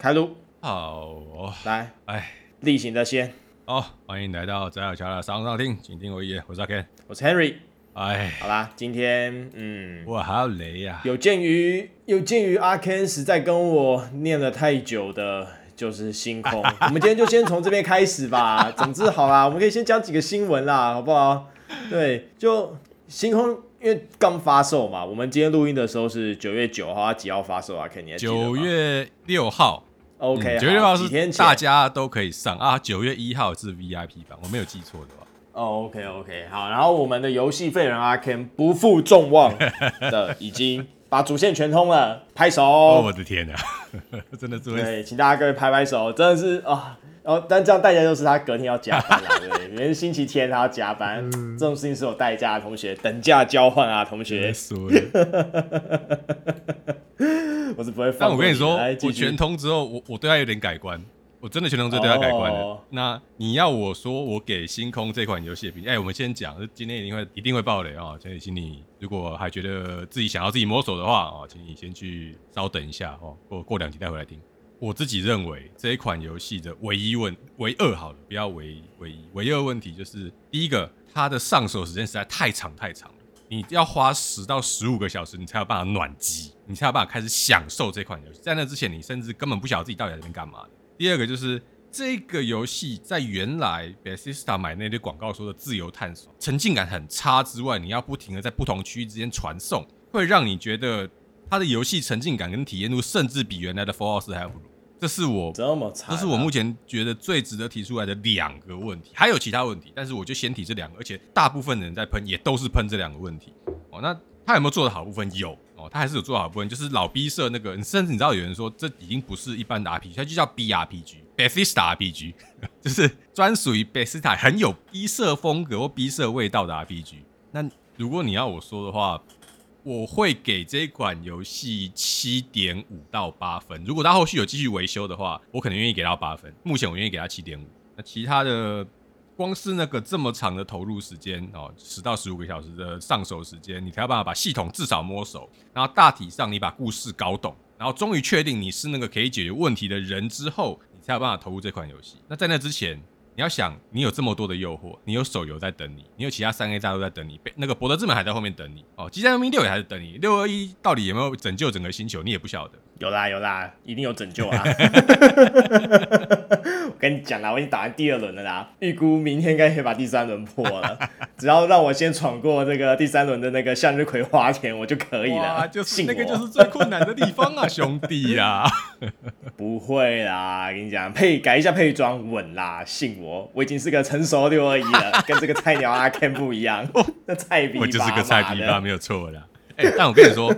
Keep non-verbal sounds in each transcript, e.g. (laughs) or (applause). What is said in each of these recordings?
开路，好，来，哎，例行的先，好，欢迎来到翟小乔的商上厅，请听我一言，我是阿 Ken，我是 Henry，哎，好啦，今天，嗯，我还要雷呀，有鉴于有鉴于阿 Ken 实在跟我念了太久的，就是星空，(laughs) 我们今天就先从这边开始吧。总之，好啦，我们可以先讲几个新闻啦，好不好？对，就星空。因为刚发售嘛，我们今天录音的时候是九月九号，它几号发售啊？肯定九月六号，OK，九、嗯、月六号是大家都可以上啊。九月一号是 VIP 版，我没有记错的话。哦，OK，OK，好。然后我们的游戏废人阿 Ken 不负众望的已经把主线全通了，拍手！(laughs) 哦，我的天哪，(laughs) 真的是对，请大家各位拍拍手，真的是啊。然后，但这样代价就是他隔天要加班了，(laughs) 对，明天星期天他要加班，嗯、这种事情是有代价的。同学，等价交换啊，同学。(laughs) 我是不会放。但我跟你说，我全通之后，我我对他有点改观，我真的全通之后对他改观了。Oh. 那你要我说，我给星空这款游戏的评价，哎，我们先讲，今天一定会一定会爆雷啊！所以请你如果还觉得自己想要自己摸索的话啊，请你先去稍等一下哦，过过两集再回来听。我自己认为这一款游戏的唯一问唯二好了，不要唯一唯一唯二问题就是第一个，它的上手时间实在太长太长了，你要花十到十五个小时，你才有办法暖机，你才有办法开始享受这款游戏。在那之前，你甚至根本不晓得自己到底在这边干嘛。第二个就是这个游戏在原来 Bethesda 买那堆广告说的自由探索，沉浸感很差之外，你要不停的在不同区域之间传送，会让你觉得它的游戏沉浸感跟体验度甚至比原来的 Fallout 4还要不如。这是我这么这是我目前觉得最值得提出来的两个问题，还有其他问题，但是我就先提这两个，而且大部分人在喷也都是喷这两个问题哦。那他有没有做的好部分？有哦，他还是有做好部分，就是老 B 社那个，甚至你知道有人说这已经不是一般的 RPG，它就叫 BRPG，Bethesda RPG，(laughs) 就是专属于 Bethesda 很有 B 社风格或 B 社味道的 RPG。那如果你要我说的话，我会给这款游戏七点五到八分。如果它后续有继续维修的话，我可能愿意给它八分。目前我愿意给它七点五。那其他的，光是那个这么长的投入时间哦，十到十五个小时的上手时间，你才有办法把系统至少摸熟，然后大体上你把故事搞懂，然后终于确定你是那个可以解决问题的人之后，你才有办法投入这款游戏。那在那之前，你要想，你有这么多的诱惑，你有手游在等你，你有其他三 A 大都在等你，那个博德之门还在后面等你哦，机战佣兵六也还在等你，六二一到底有没有拯救整个星球，你也不晓得。有啦有啦，一定有拯救啊！(laughs) 我跟你讲啦，我已经打完第二轮了啦，预估明天应该可以把第三轮破了。(laughs) 只要让我先闯过这个第三轮的那个向日葵花田，我就可以了。就是那个就是最困难的地方啊，(laughs) 兄弟呀！不会啦，跟你讲，配改一下配装稳啦，信我，我已经是个成熟六二一了，跟这个菜鸟阿 Ken 不一样。那菜逼，我就是个菜逼吧，没有错啦。欸、但我跟你说，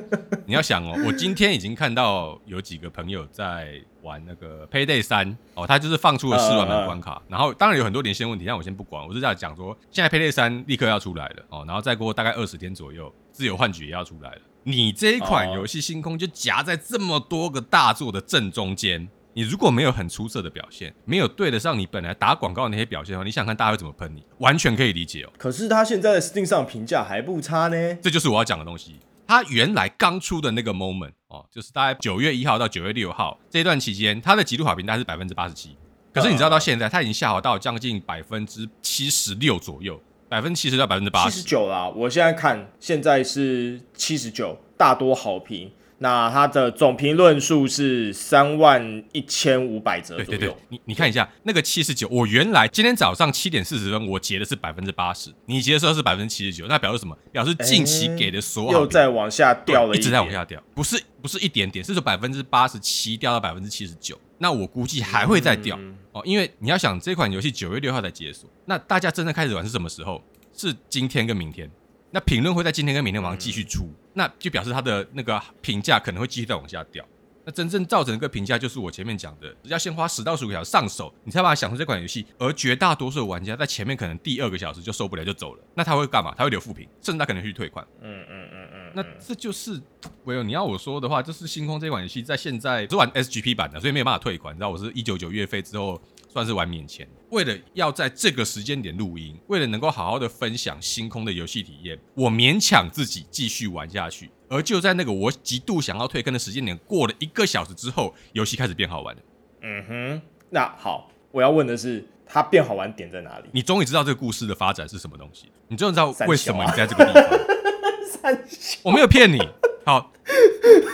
你要想哦，我今天已经看到有几个朋友在玩那个 Payday 三哦，他就是放出了试玩版关卡，然后当然有很多连线问题，但我先不管，我是在讲说，现在 Payday 三立刻要出来了哦，然后再过大概二十天左右，自由幻觉也要出来了，你这一款游戏星空就夹在这么多个大作的正中间。你如果没有很出色的表现，没有对得上你本来打广告的那些表现的话，你想看大家会怎么喷你？完全可以理解哦。可是他现在的 Steam 上评价还不差呢。这就是我要讲的东西。他原来刚出的那个 moment 哦，就是大概九月一号到九月六号这一段期间，他的极度好评大概是百分之八十七。可是你知道到现在，他已经下滑到将近百分之七十六左右，百分之七十到百分之八十。七十九啦，我现在看现在是七十九，大多好评。那它的总评论数是三万一千五百则左右。对对对，你你看一下那个七十九，我原来今天早上七点四十分我截的是百分之八十，你截的时候是百分之七十九，那表示什么？表示近期给的所有、欸、又在往下掉了一，一直在往下掉，不是不是一点点，是说百分之八十七掉到百分之七十九。那我估计还会再掉、嗯、哦，因为你要想这款游戏九月六号才解锁，那大家真正开始玩是什么时候？是今天跟明天。那评论会在今天跟明天晚上继续出，嗯、那就表示它的那个评价可能会继续再往下掉。那真正造成一个评价就是我前面讲的，要先花十到十五个小时上手，你才把它享受这款游戏。而绝大多数的玩家在前面可能第二个小时就受不了就走了，那他会干嘛？他会留负评，甚至他可能去退款。嗯嗯嗯嗯。那这就是，唯有你要我说的话，就是星空这款游戏在现在是玩 SGP 版的，所以没有办法退款。你知道我是一九九月费之后。算是玩免钱，为了要在这个时间点录音，为了能够好好的分享星空的游戏体验，我勉强自己继续玩下去。而就在那个我极度想要退坑的时间点过了一个小时之后，游戏开始变好玩了。嗯哼，那好，我要问的是，它变好玩点在哪里？你终于知道这个故事的发展是什么东西，你终于知道为什么你在这个地方。(laughs) 三小我没有骗你。好，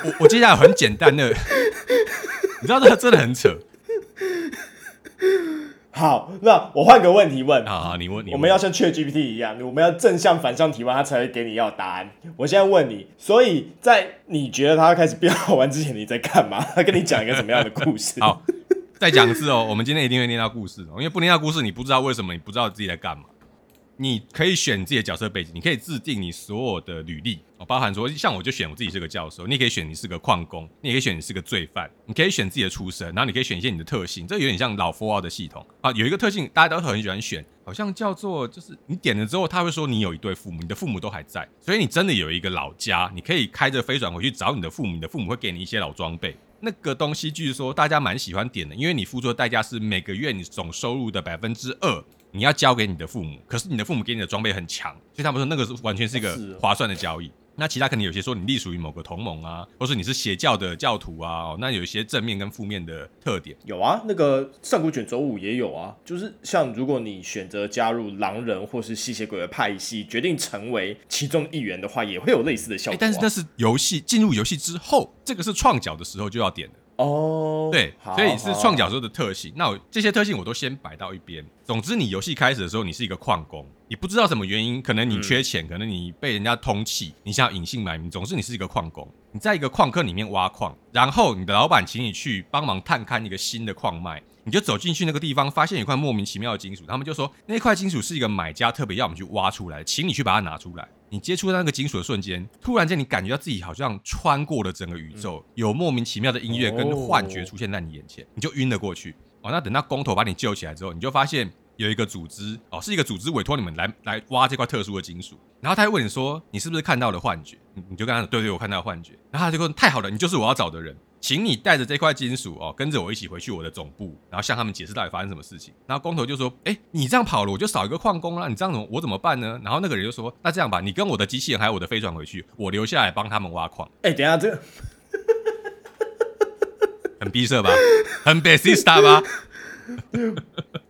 我我接下来很简单的，(laughs) 你知道这个真的很扯。(laughs) 好，那我换个问题问。好，好，你问你问。我们要像 ChatGPT 一样，我们要正向反向提问，他才会给你要答案。我现在问你，所以在你觉得他开始变好玩之前，你在干嘛？(laughs) 他跟你讲一个什么样的故事？好，再讲一次哦。我们今天一定会念到故事哦，因为不念到故事，你不知道为什么，你不知道自己在干嘛。你可以选自己的角色背景，你可以制定你所有的履历哦，包含说像我就选我自己是个教授，你也可以选你是个矿工，你也可以选你是个罪犯，你可以选自己的出身，然后你可以选一些你的特性，这有点像老 f o r 的系统啊。有一个特性大家都很喜欢选，好像叫做就是你点了之后，他会说你有一对父母，你的父母都还在，所以你真的有一个老家，你可以开着飞船回去找你的父母，你的父母会给你一些老装备。那个东西据说大家蛮喜欢点的，因为你付出的代价是每个月你总收入的百分之二。你要交给你的父母，可是你的父母给你的装备很强，所以他们说那个是完全是一个划算的交易。那其他可能有些说你隶属于某个同盟啊，或是你是邪教的教徒啊，那有一些正面跟负面的特点。有啊，那个上古卷轴五也有啊，就是像如果你选择加入狼人或是吸血鬼的派系，决定成为其中一员的话，也会有类似的效果啊。欸，但是那是游戏进入游戏之后，这个是创角的时候就要点的。哦，对，所以是创角时候的特性。那我这些特性我都先摆到一边。总之，你游戏开始的时候，你是一个矿工，你不知道什么原因，可能你缺钱，可能你被人家通气，你想要隐姓埋名。总之，你是一个矿工，你在一个矿坑里面挖矿，然后你的老板请你去帮忙探勘一个新的矿脉，你就走进去那个地方，发现一块莫名其妙的金属，他们就说那块金属是一个买家特别要我们去挖出来，请你去把它拿出来。你接触到那个金属的瞬间，突然间你感觉到自己好像穿过了整个宇宙，有莫名其妙的音乐跟幻觉出现在你眼前，你就晕了过去。哦，那等到工头把你救起来之后，你就发现有一个组织，哦，是一个组织委托你们来来挖这块特殊的金属，然后他会问你说，你是不是看到了幻觉？你你就跟他说，对对，我看到了幻觉。然后他就说，太好了，你就是我要找的人。请你带着这块金属哦，跟着我一起回去我的总部，然后向他们解释到底发生什么事情。然后工头就说：“哎，你这样跑了，我就少一个矿工了。你这样怎么我怎么办呢？”然后那个人就说：“那这样吧，你跟我的机器人还有我的飞船回去，我留下来帮他们挖矿。”哎，等一下，这个很逼色吧？很 basic 吧？(laughs) (laughs)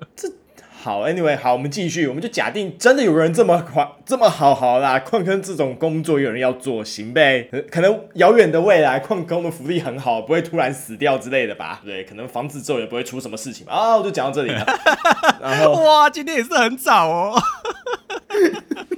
这。好，Anyway，好，我们继续，我们就假定真的有人这么快这么好好啦，矿坑这种工作有人要做，行呗？可能遥远的未来，矿工的福利很好，不会突然死掉之类的吧？对，可能房子之后也不会出什么事情吧？啊，我就讲到这里了。(laughs) 然后，哇，今天也是很早哦。(laughs)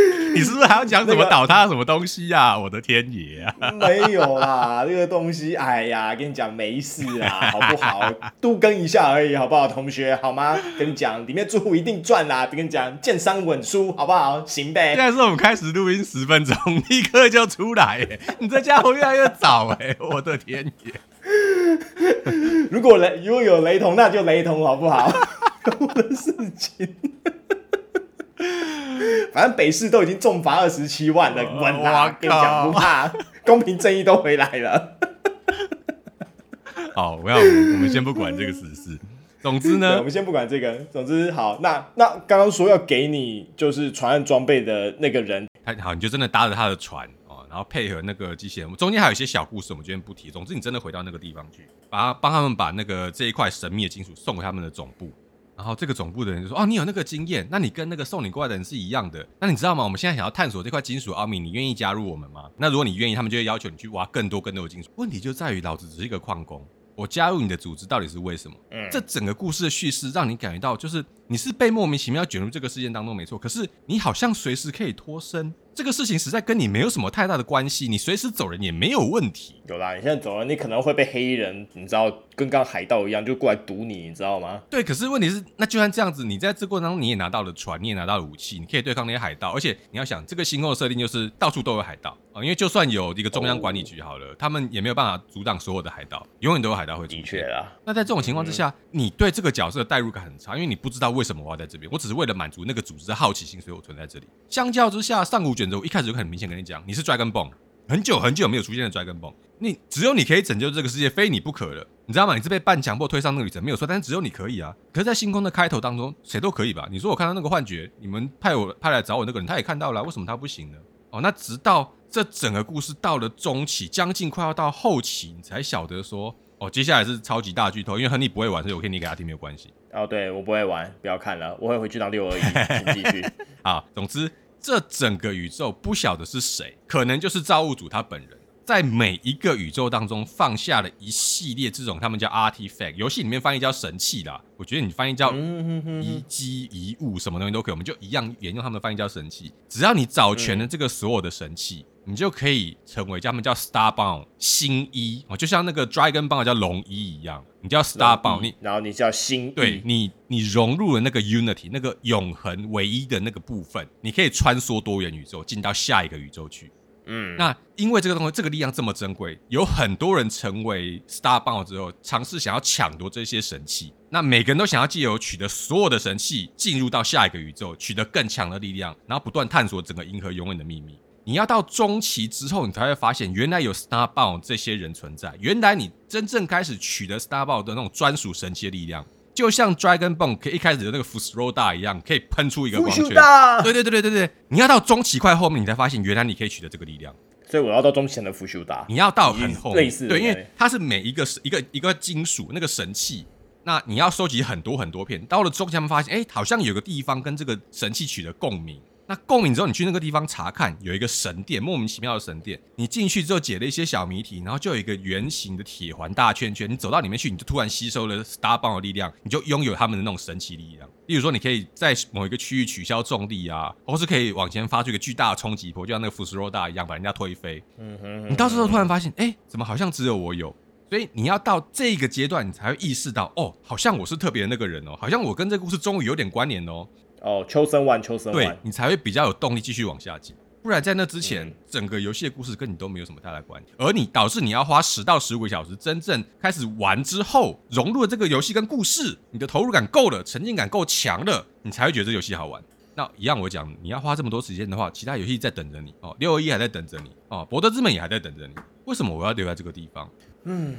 (laughs) 你是不是还要讲怎么倒塌什么东西呀、啊？我的天爷啊！没有啦，这个东西，哎呀，跟你讲没事啊，好不好？都更一下而已，好不好，同学？好吗？跟你讲，里面住户一定赚啦！跟你讲，建商稳输，好不好？行呗。现在是我们开始录音十分钟，立刻就出来，你这家伙越来越早哎！我的天爷！如果雷如果有雷同，那就雷同，好不好？(laughs) 我的事情。(laughs) 反正北市都已经重罚二十七万了，稳啦！跟你讲不怕，(laughs) 公平正义都回来了。(laughs) 好，我要我们先不管这个事实。总之呢，我们先不管这个。总之好，那那刚刚说要给你就是船岸装备的那个人，他好，你就真的搭着他的船哦，然后配合那个机器人。中间还有一些小故事，我们今天不提。总之，你真的回到那个地方去，把帮他们把那个这一块神秘的金属送给他们的总部。然后这个总部的人就说：“哦，你有那个经验，那你跟那个送你过来的人是一样的。那你知道吗？我们现在想要探索这块金属奥秘，你愿意加入我们吗？那如果你愿意，他们就会要求你去挖更多更多的金属。问题就在于，老子只是一个矿工，我加入你的组织到底是为什么？嗯，这整个故事的叙事让你感觉到，就是你是被莫名其妙卷入这个事件当中，没错。可是你好像随时可以脱身。”这个事情实在跟你没有什么太大的关系，你随时走人也没有问题。有啦，你现在走了，你可能会被黑衣人，你知道，跟刚海盗一样，就过来堵你，你知道吗？对，可是问题是，那就算这样子，你在这过程当中你也拿到了船，你也拿到了武器，你可以对抗那些海盗。而且你要想，这个星空的设定就是到处都有海盗啊，因为就算有一个中央管理局好了，哦、他们也没有办法阻挡所有的海盗，永远都有海盗会出现。的确啦。那在这种情况之下，嗯、你对这个角色的代入感很差，因为你不知道为什么我要在这边，我只是为了满足那个组织的好奇心，所以我存在这里。相较之下，上古卷轴我一开始就很明。显跟你讲，你是 Dragonbone，很久很久没有出现的 Dragonbone，你只有你可以拯救这个世界，非你不可了，你知道吗？你是被半强迫推上那个旅程，没有错，但是只有你可以啊。可是，在星空的开头当中，谁都可以吧？你说我看到那个幻觉，你们派我派来找我那个人，他也看到了，为什么他不行呢？哦，那直到这整个故事到了中期，将近快要到后期，你才晓得说，哦，接下来是超级大剧透，因为亨利不会玩，所以我可以你给他听没有关系。哦，对我不会玩，不要看了，我会回去当六而已，请继续。(laughs) 好，总之这整个宇宙不晓得是谁，可能就是造物主他本人。在每一个宇宙当中放下了一系列这种，他们叫 artifact，游戏里面翻译叫神器啦。我觉得你翻译叫遗迹、遗物，什么东西都可以，我们就一样沿用他们的翻译叫神器。只要你找全了这个所有的神器，你就可以成为叫他们叫 Starbound 新一哦，就像那个 Dragon Ball 叫龙一一样，你叫 Starbound，你然后你叫新，对你，你融入了那个 Unity 那个永恒唯一的那个部分，你可以穿梭多元宇宙，进到下一个宇宙去。嗯，那因为这个东西，这个力量这么珍贵，有很多人成为 Starbound 之后，尝试想要抢夺这些神器。那每个人都想要借由取得所有的神器，进入到下一个宇宙，取得更强的力量，然后不断探索整个银河永远的秘密。你要到中期之后，你才会发现，原来有 Starbound 这些人存在。原来你真正开始取得 Starbound 的那种专属神奇的力量。就像 Dragon Ball 可以一开始的那个 Fushroda 一样，可以喷出一个光圈。对对对对对对，你要到中期快后面，你才发现原来你可以取得这个力量。所以我要到中期前的 Fushroda。你要到很后面，类似对，因为它是每一个一个一个金属那个神器，那你要收集很多很多片。到了中期，发现，哎，好像有个地方跟这个神器取得共鸣。那共鸣之后，你去那个地方查看，有一个神殿，莫名其妙的神殿。你进去之后解了一些小谜题，然后就有一个圆形的铁环大圈圈。你走到里面去，你就突然吸收了 Starbound 的力量，你就拥有他们的那种神奇力量。例如说，你可以在某一个区域取消重力啊，或是可以往前发出一个巨大的冲击波，就像那个 Fushroda 一样把人家推飞。嗯哼。你到时候突然发现，哎，怎么好像只有我有？所以你要到这个阶段，你才会意识到，哦，好像我是特别的那个人哦，好像我跟这个故事终于有点关联哦。哦，秋生完，秋生完，对，你才会比较有动力继续往下进，不然在那之前，嗯、整个游戏的故事跟你都没有什么太大关系，而你导致你要花十到十五个小时，真正开始玩之后，融入了这个游戏跟故事，你的投入感够了，沉浸感够强了，你才会觉得这游戏好玩。那一样，我讲，你要花这么多时间的话，其他游戏在等着你哦，六二一还在等着你哦，博德之门也还在等着你，为什么我要留在这个地方？嗯，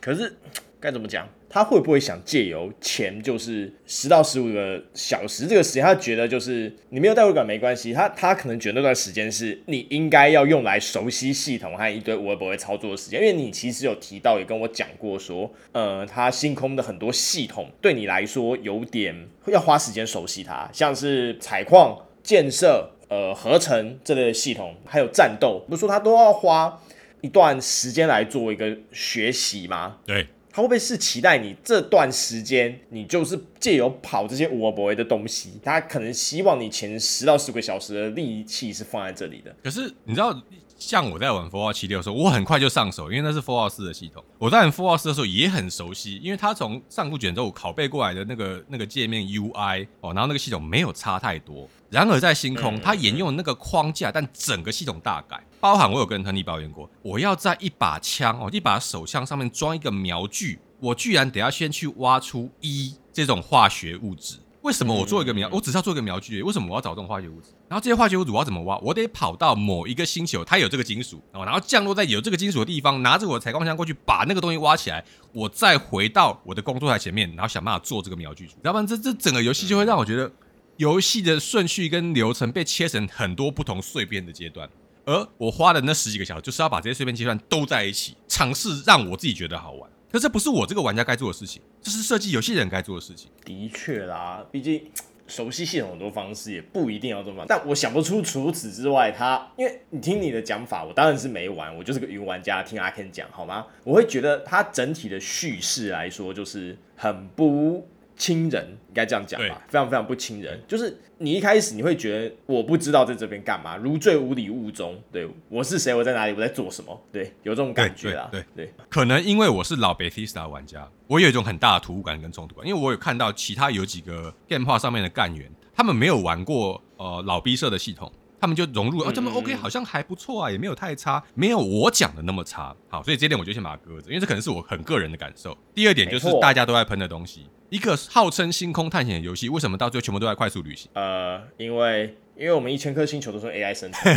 可是。该怎么讲？他会不会想借由前就是十到十五个小时这个时间，他觉得就是你没有代入感没关系。他他可能觉得那段时间是你应该要用来熟悉系统和一堆我也不会操作的时间。因为你其实有提到也跟我讲过说，呃，他星空的很多系统对你来说有点要花时间熟悉它，像是采矿、建设、呃合成这类的系统，还有战斗，不是说他都要花一段时间来做一个学习吗？对。他会不会是期待你这段时间，你就是借由跑这些无为的东西？他可能希望你前十到十个小时的力气是放在这里的。可是你知道，像我在玩《Fallout 76》的时候，我很快就上手，因为那是《Fallout 4》的系统。我在玩《Fallout 4》的时候也很熟悉，因为它从上古卷轴拷贝过来的那个那个界面 UI 哦，然后那个系统没有差太多。然而在星空，它沿用那个框架，但整个系统大改，包含我有跟亨利抱怨过，我要在一把枪哦，一把手枪上面装一个瞄具，我居然得要先去挖出一这种化学物质。为什么我做一个瞄，我只是要做一个瞄具？为什么我要找这种化学物质？然后这些化学物质我要怎么挖？我得跑到某一个星球，它有这个金属，然后降落在有这个金属的地方，拿着我的采矿枪过去把那个东西挖起来，我再回到我的工作台前面，然后想办法做这个瞄具。要不然这这整个游戏就会让我觉得。游戏的顺序跟流程被切成很多不同碎片的阶段，而我花的那十几个小时就是要把这些碎片阶段都在一起，尝试让我自己觉得好玩。可这不是我这个玩家该做的事情，这是设计游戏人该做的事情。的确啦，毕竟熟悉系统很多方式也不一定要这么。但我想不出除此之外，他因为你听你的讲法，我当然是没玩，我就是个云玩家，听阿 Ken 讲好吗？我会觉得他整体的叙事来说就是很不。亲人应该这样讲吧，非常非常不亲人。就是你一开始你会觉得我不知道在这边干嘛，如坠无里雾中。对，我是谁？我在哪里？我在做什么？对，有这种感觉啦。对对，对，可能因为我是老 Bethesda 玩家，我有一种很大的突兀感跟冲突感，因为我有看到其他有几个 GamePad 上面的干员，他们没有玩过呃老 B 社的系统。他们就融入了，哦，他们 OK，好像还不错啊，也没有太差，没有我讲的那么差。好，所以这点我就先把它搁着，因为这可能是我很个人的感受。第二点就是大家都在喷的东西，一个号称星空探险的游戏，为什么到最后全部都在快速旅行？呃，因为因为我们一千颗星球都是 AI 生成。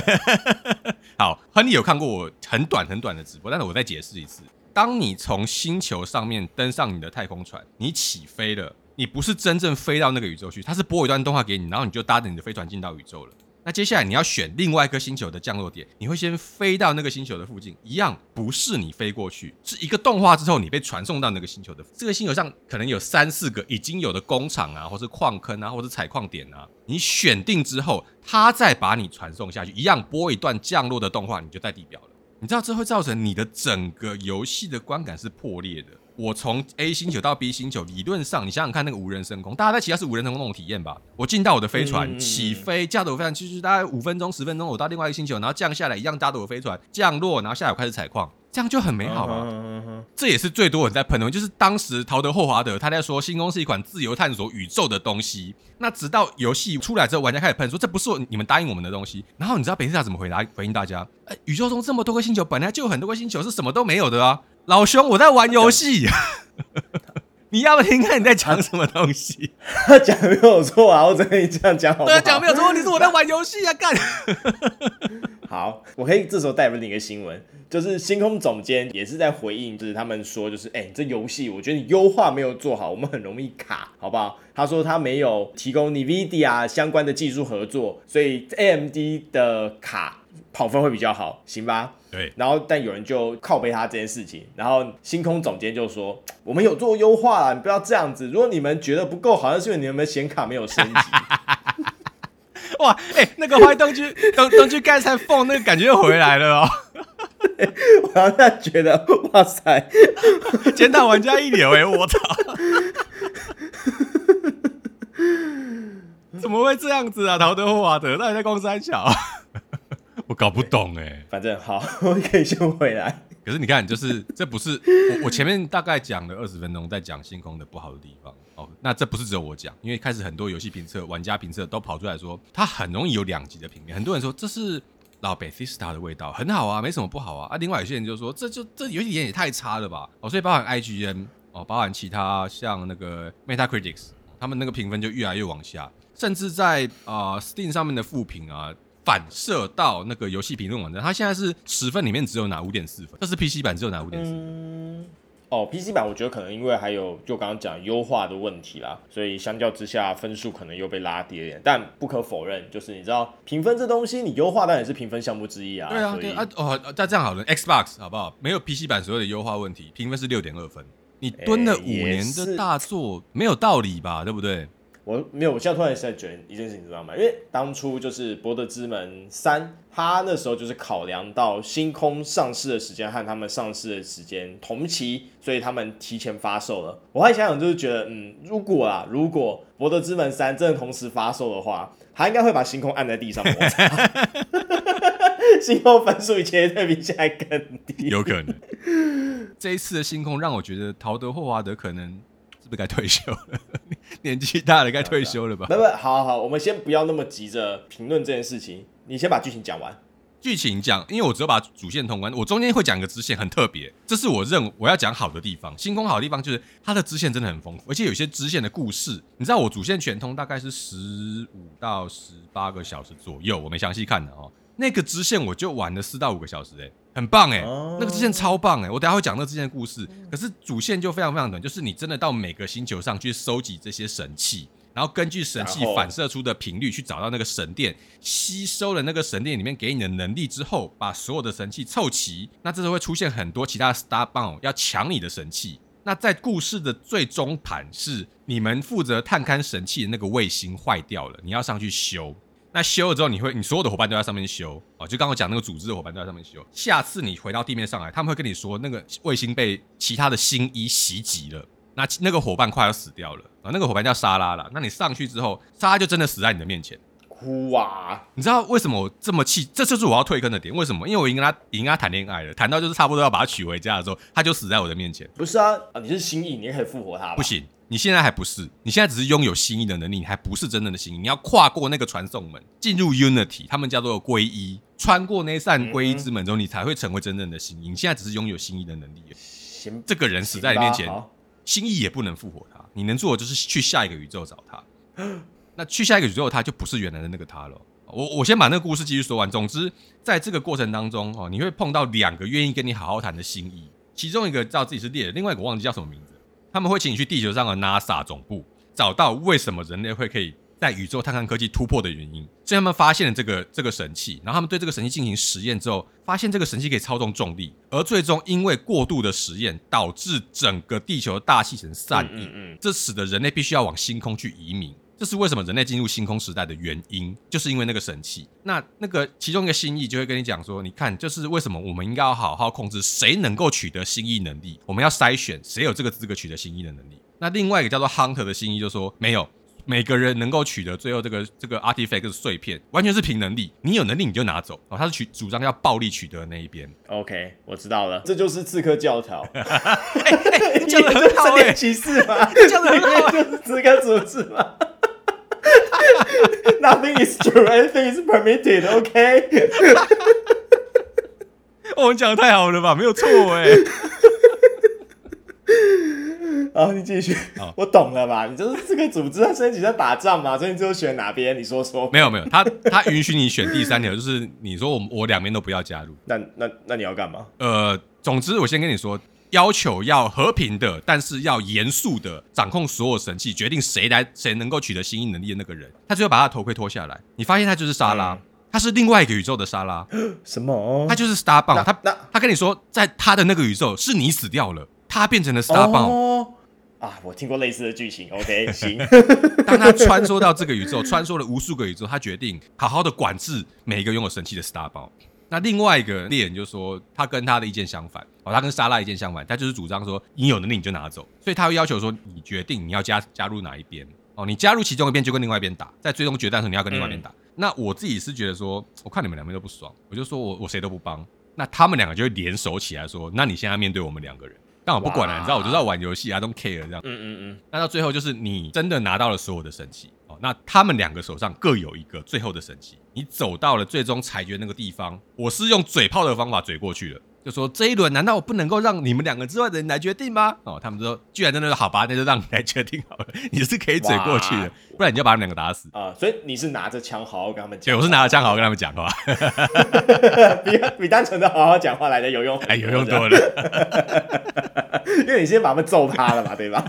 (laughs) 好，亨利有看过我很短很短的直播，但是我再解释一次：当你从星球上面登上你的太空船，你起飞了，你不是真正飞到那个宇宙去，它是播一段动画给你，然后你就搭着你的飞船进到宇宙了。那接下来你要选另外一颗星球的降落点，你会先飞到那个星球的附近，一样不是你飞过去，是一个动画之后你被传送到那个星球的。这个星球上可能有三四个已经有的工厂啊，或是矿坑啊，或是采矿点啊。你选定之后，它再把你传送下去，一样播一段降落的动画，你就在地表了。你知道这会造成你的整个游戏的观感是破裂的。我从 A 星球到 B 星球，理论上你想想看，那个无人升空，大家在其他是无人升空那种体验吧。我进到我的飞船起飞，驾着我飞船，其实大概五分钟、十分钟，我到另外一个星球，然后降下来，一样搭着我飞船降落，然后下来我开始采矿，这样就很美好啊。这也是最多人在喷的，就是当时陶德·霍华德他在说，星空是一款自由探索宇宙的东西。那直到游戏出来之后，玩家开始喷说，这不是你们答应我们的东西。然后你知道北斯塔怎么回答回应大家？哎，宇宙中这么多个星球，本来就有很多个星球是什么都没有的啊。老兄，我在玩游戏，(laughs) 你要不听看你在讲什么东西？(laughs) 他讲没有错啊，我只跟你这样讲好不好？对，讲没有错，你是我在玩游戏啊，干。(laughs) 好，我可以这时候带入另一个新闻，就是星空总监也是在回应，就是他们说，就是哎、欸，这游戏我觉得你优化没有做好，我们很容易卡，好不好？他说他没有提供 NVIDIA 相关的技术合作，所以 AMD 的卡跑分会比较好，行吧？对，然后但有人就靠背他这件事情，然后星空总监就说：“我们有做优化啦，你不要这样子。如果你们觉得不够好，像是因为你们显卡没有升级。(laughs) ”哇，哎、欸，那个坏东区，东东区刚才放那个感觉又回来了哦。我好像觉得，哇塞，检讨玩家一流哎，我操，(laughs) 怎么会这样子啊？陶德·霍华德，那你在公三小？我搞不懂哎、欸，反正好，我可以先回来。可是你看，就是这不是我我前面大概讲了二十分钟在讲星空的不好的地方哦。那这不是只有我讲，因为开始很多游戏评测、玩家评测都跑出来说，它很容易有两极的评价。很多人说这是老 Bethesda 的味道，很好啊，没什么不好啊。啊，另外有些人就说这就这游戏体验也太差了吧。哦，所以包含 IGN 哦，包含其他像那个 Metacritics，他们那个评分就越来越往下，甚至在啊、呃、Steam 上面的负评啊。反射到那个游戏评论网站，它现在是十分里面只有拿五点四分，这是 PC 版只有拿五点四。分，哦，PC 版我觉得可能因为还有就刚刚讲优化的问题啦，所以相较之下分数可能又被拉低了点。但不可否认，就是你知道评分这东西，你优化当然也是评分项目之一啊。对啊，对啊，哦，那这样好了，Xbox 好不好？没有 PC 版所有的优化问题，评分是六点二分。你蹲了五年的大作，没有道理吧？对不对？我没有，我现在突然在觉得一件事情，你知道吗？因为当初就是《博德之门三》，他那时候就是考量到星空上市的时间和他们上市的时间同期，所以他们提前发售了。我还想想，就是觉得，嗯，如果啊，如果《博德之门三》真的同时发售的话，他应该会把星空按在地上摩擦。(laughs) 星空分数以前会比现在更低，有可能。这一次的星空让我觉得陶德·霍华德可能。不该退休了，(laughs) 年纪大了该退休了吧？不不，好好好，我们先不要那么急着评论这件事情，你先把剧情讲完。剧情讲，因为我只有把主线通关，我中间会讲一个支线，很特别，这是我认为我要讲好的地方。星空好的地方就是它的支线真的很丰富，而且有些支线的故事，你知道我主线全通大概是十五到十八个小时左右，我没详细看的哦。那个支线我就玩了四到五个小时，欸，哎，很棒哎，欸，那个支线超棒哎，欸，我等下会讲那个支线的故事。可是主线就非常非常短，就是你真的到每个星球上去收集这些神器，然后根据神器反射出的频率去找到那个神殿，吸收了那个神殿里面给你的能力之后，把所有的神器凑齐。那这时候会出现很多其他的 Starbound 要抢你的神器。那在故事的最终盘是你们负责探勘神器的那个卫星坏掉了，你要上去修。那修了之后，你会，你所有的伙伴都在上面修哦。就刚刚讲那个组织的伙伴都在上面修。下次你回到地面上来，他们会跟你说，那个卫星被其他的星衣袭击了，那那个伙伴快要死掉了啊。那个伙伴叫莎拉啦。那你上去之后，莎拉就真的死在你的面前。哭啊！你知道为什么我这么气？这就是我要退坑的点。为什么？因为我已经跟他已经跟他谈恋爱了，谈到就是差不多要把他娶回家的时候，他就死在我的面前。不是啊，啊，你是星翼，你也可以复活他。不行。你现在还不是，你现在只是拥有心意的能力，你还不是真正的心意。你要跨过那个传送门，进入 Unity，他们叫做皈依，穿过那扇皈依之门之后，你才会成为真正的心意。你现在只是拥有心意的能力。行，这个人死在你面前，心意也不能复活他。你能做的就是去下一个宇宙找他。(gasps) 那去下一个宇宙，他就不是原来的那个他了。我我先把那个故事继续说完。总之，在这个过程当中，哦，你会碰到两个愿意跟你好好谈的心意，其中一个知道自己是猎人，另外一个忘记叫什么名字。他们会请你去地球上的 NASA 总部，找到为什么人类会可以在宇宙探勘科技突破的原因。所以他们发现了这个这个神器，然后他们对这个神器进行实验之后，发现这个神器可以操纵重力，而最终因为过度的实验，导致整个地球的大气层散逸，嗯嗯嗯，这使得人类必须要往星空去移民。这是为什么人类进入星空时代的原因，就是因为那个神器。那那个其中一个心意就会跟你讲说，你看，就是为什么我们应该要好好控制谁能够取得心意能力，我们要筛选谁有这个资格取得心意的能力。那另外一个叫做 Hunter 的心意就是说，没有每个人能够取得最后这个这个 Artifact 碎片，完全是凭能力，你有能力你就拿走。哦。他是取主张要暴力取得的那一边。OK，我知道了，这就是刺客教条。哎 (laughs) 哎，讲的很好哎，骑士嘛，讲的很好，就是刺客组织嘛。(laughs) (laughs) (laughs) Nothing is true, anything is permitted. OK，(laughs) 我们讲的太好了吧？没有错哎。(laughs) 好，你继续。好我懂了吧？你就是这个组织，他升级在打仗嘛，所以你最后选哪边？你说说。没有没有，他他允许你选第三条，就是你说我我两边都不要加入。那那那你要干嘛？呃，总之我先跟你说。要求要和平的，但是要严肃的掌控所有神器，决定谁来谁能够取得星翼能力的那个人，他最后把他的头盔脱下来。你发现他就是莎拉，嗯、他是另外一个宇宙的莎拉。(gasps) 什么？他就是 Starbound。他那他跟你说，在他的那个宇宙是你死掉了，他变成了 Starbound。哦啊，我听过类似的剧情。OK，(laughs) 行。当他穿梭到这个宇宙，穿梭了无数个宇宙，他决定好好的管制每一个拥有神器的 Starbound。那另外一个猎人就说，他跟他的意见相反哦，他跟莎拉意见相反，他就是主张说，你有能力你就拿走，所以他会要求说，你决定你要加加入哪一边哦，你加入其中一边就跟另外一边打，在最终决战的时候你要跟另外一边打。嗯、那我自己是觉得说，我看你们两边都不爽，我就说我我谁都不帮，那他们两个就会联手起来说，那你现在面对我们两个人，但我不管了，哇你知道我就是要玩游戏，I don't care 这样，嗯嗯嗯，那到最后就是你真的拿到了所有的神器哦。那他们两个手上各有一个最后的神器，你走到了最终裁决那个地方，我是用嘴炮的方法嘴过去了，就说这一轮难道我不能够让你们两个之外的人来决定吗？哦，他们说居然真的说好吧，那就让你来决定好了，你是可以嘴过去的，不然你就把他们两个打死啊！所以你是拿着枪好好跟他们讲，对，我是拿着枪好好跟他们讲话，(laughs) 比比单纯的好好讲话来的有用，哎，有用多了，(laughs) 因为你先把他们揍趴了嘛，对吧？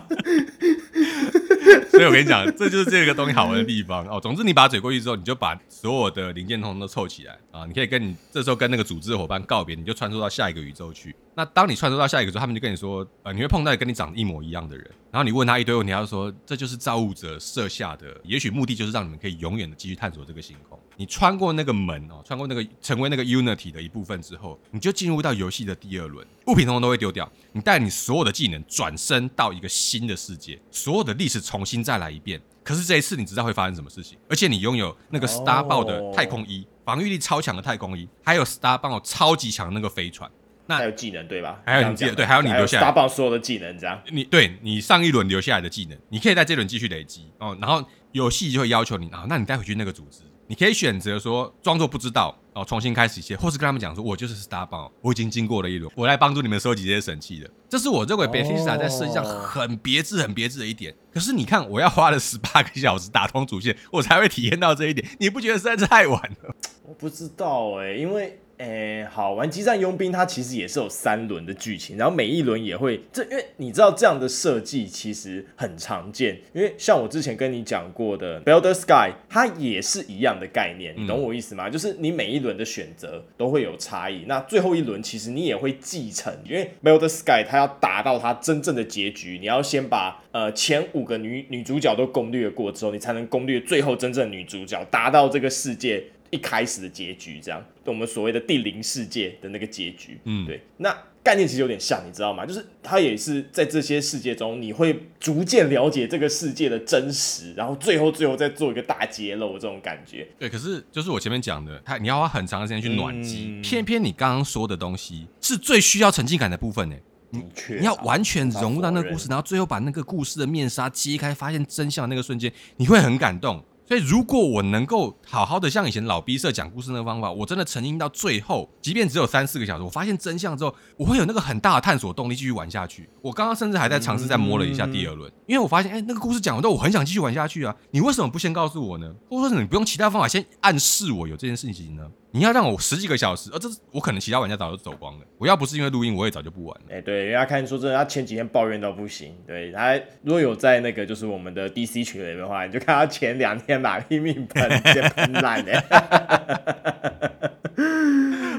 (laughs) 所以我跟你讲，这就是这个东西好玩的地方哦。总之，你把它嘴过去之后，你就把所有的零件通通都凑起来啊。你可以跟你这时候跟那个组织的伙伴告别，你就穿梭到下一个宇宙去。那当你穿梭到下一个宇宙，他们就跟你说，呃，你会碰到跟你长得一模一样的人，然后你问他一堆问题，他就说这就是造物者设下的，也许目的就是让你们可以永远的继续探索这个星空。你穿过那个门哦，穿过那个成为那个 Unity 的一部分之后，你就进入到游戏的第二轮，物品通通都会丢掉，你带你所有的技能转身到一个新的世界，所有的历史重新再来一遍。可是这一次你知道会发生什么事情，而且你拥有那个 Starbound 的太空衣，防御力超强的太空衣，还有 Starbound 超级强的那个飞船。那还有技能对吧？还有你技能对，还有你留下来 Starbound 所有的技能，这样。你对你上一轮留下来的技能，你可以在这轮继续累积哦。然后游戏就会要求你啊，那你带回去那个组织，你可以选择说装作不知道哦，重新开始一些，或是跟他们讲说，我就是 Starbound，我已经经过了一轮，我来帮助你们收集这些神器的。这是我认为 Bethesda 在设计上很别致、很别致的一点。可是你看，我要花了十八个小时打通主线，我才会体验到这一点，你不觉得实在是太晚了？我不知道哎、因为。诶、欸，好玩激战佣兵，它其实也是有三轮的剧情，然后每一轮也会这，因为你知道这样的设计其实很常见，因为像我之前跟你讲过的《Baldur's Gate》，它也是一样的概念，你懂我意思吗？嗯、就是你每一轮的选择都会有差异，那最后一轮其实你也会继承，因为《Baldur's Gate》它要达到它真正的结局，你要先把呃前五个女女主角都攻略过之后，你才能攻略最后真正女主角，达到这个世界。一开始的结局，这样，我们所谓的第零世界的那个结局，嗯，对，那概念其实有点像，你知道吗？就是它也是在这些世界中，你会逐渐了解这个世界的真实，然后最后最后再做一个大揭露，这种感觉。对，可是就是我前面讲的，它你要花很长的时间去暖机，嗯、偏偏你刚刚说的东西是最需要沉浸感的部分呢。的确，你要完全融入到那个故事，然后最后把那个故事的面纱揭开，发现真相的那个瞬间，你会很感动。所以，如果我能够好好的像以前老逼社讲故事那个方法，我真的沉浸到最后，即便只有三四个小时，我发现真相之后，我会有那个很大的探索动力继续玩下去。我刚刚甚至还在尝试再摸了一下第二轮，因为我发现，哎，那个故事讲完之后，我很想继续玩下去啊！你为什么不先告诉我呢？或者说你不用其他方法先暗示我有这件事情呢？你要让我十几个小时，而、呃、这是我可能其他玩家早就走光了。我要不是因为录音，我也早就不玩了。哎、欸，对，人家看说真的，他前几天抱怨到不行。对他如果有在那个就是我们的 DC 群里的话，你就看他前两天把拼命喷，直接喷烂的。(laughs)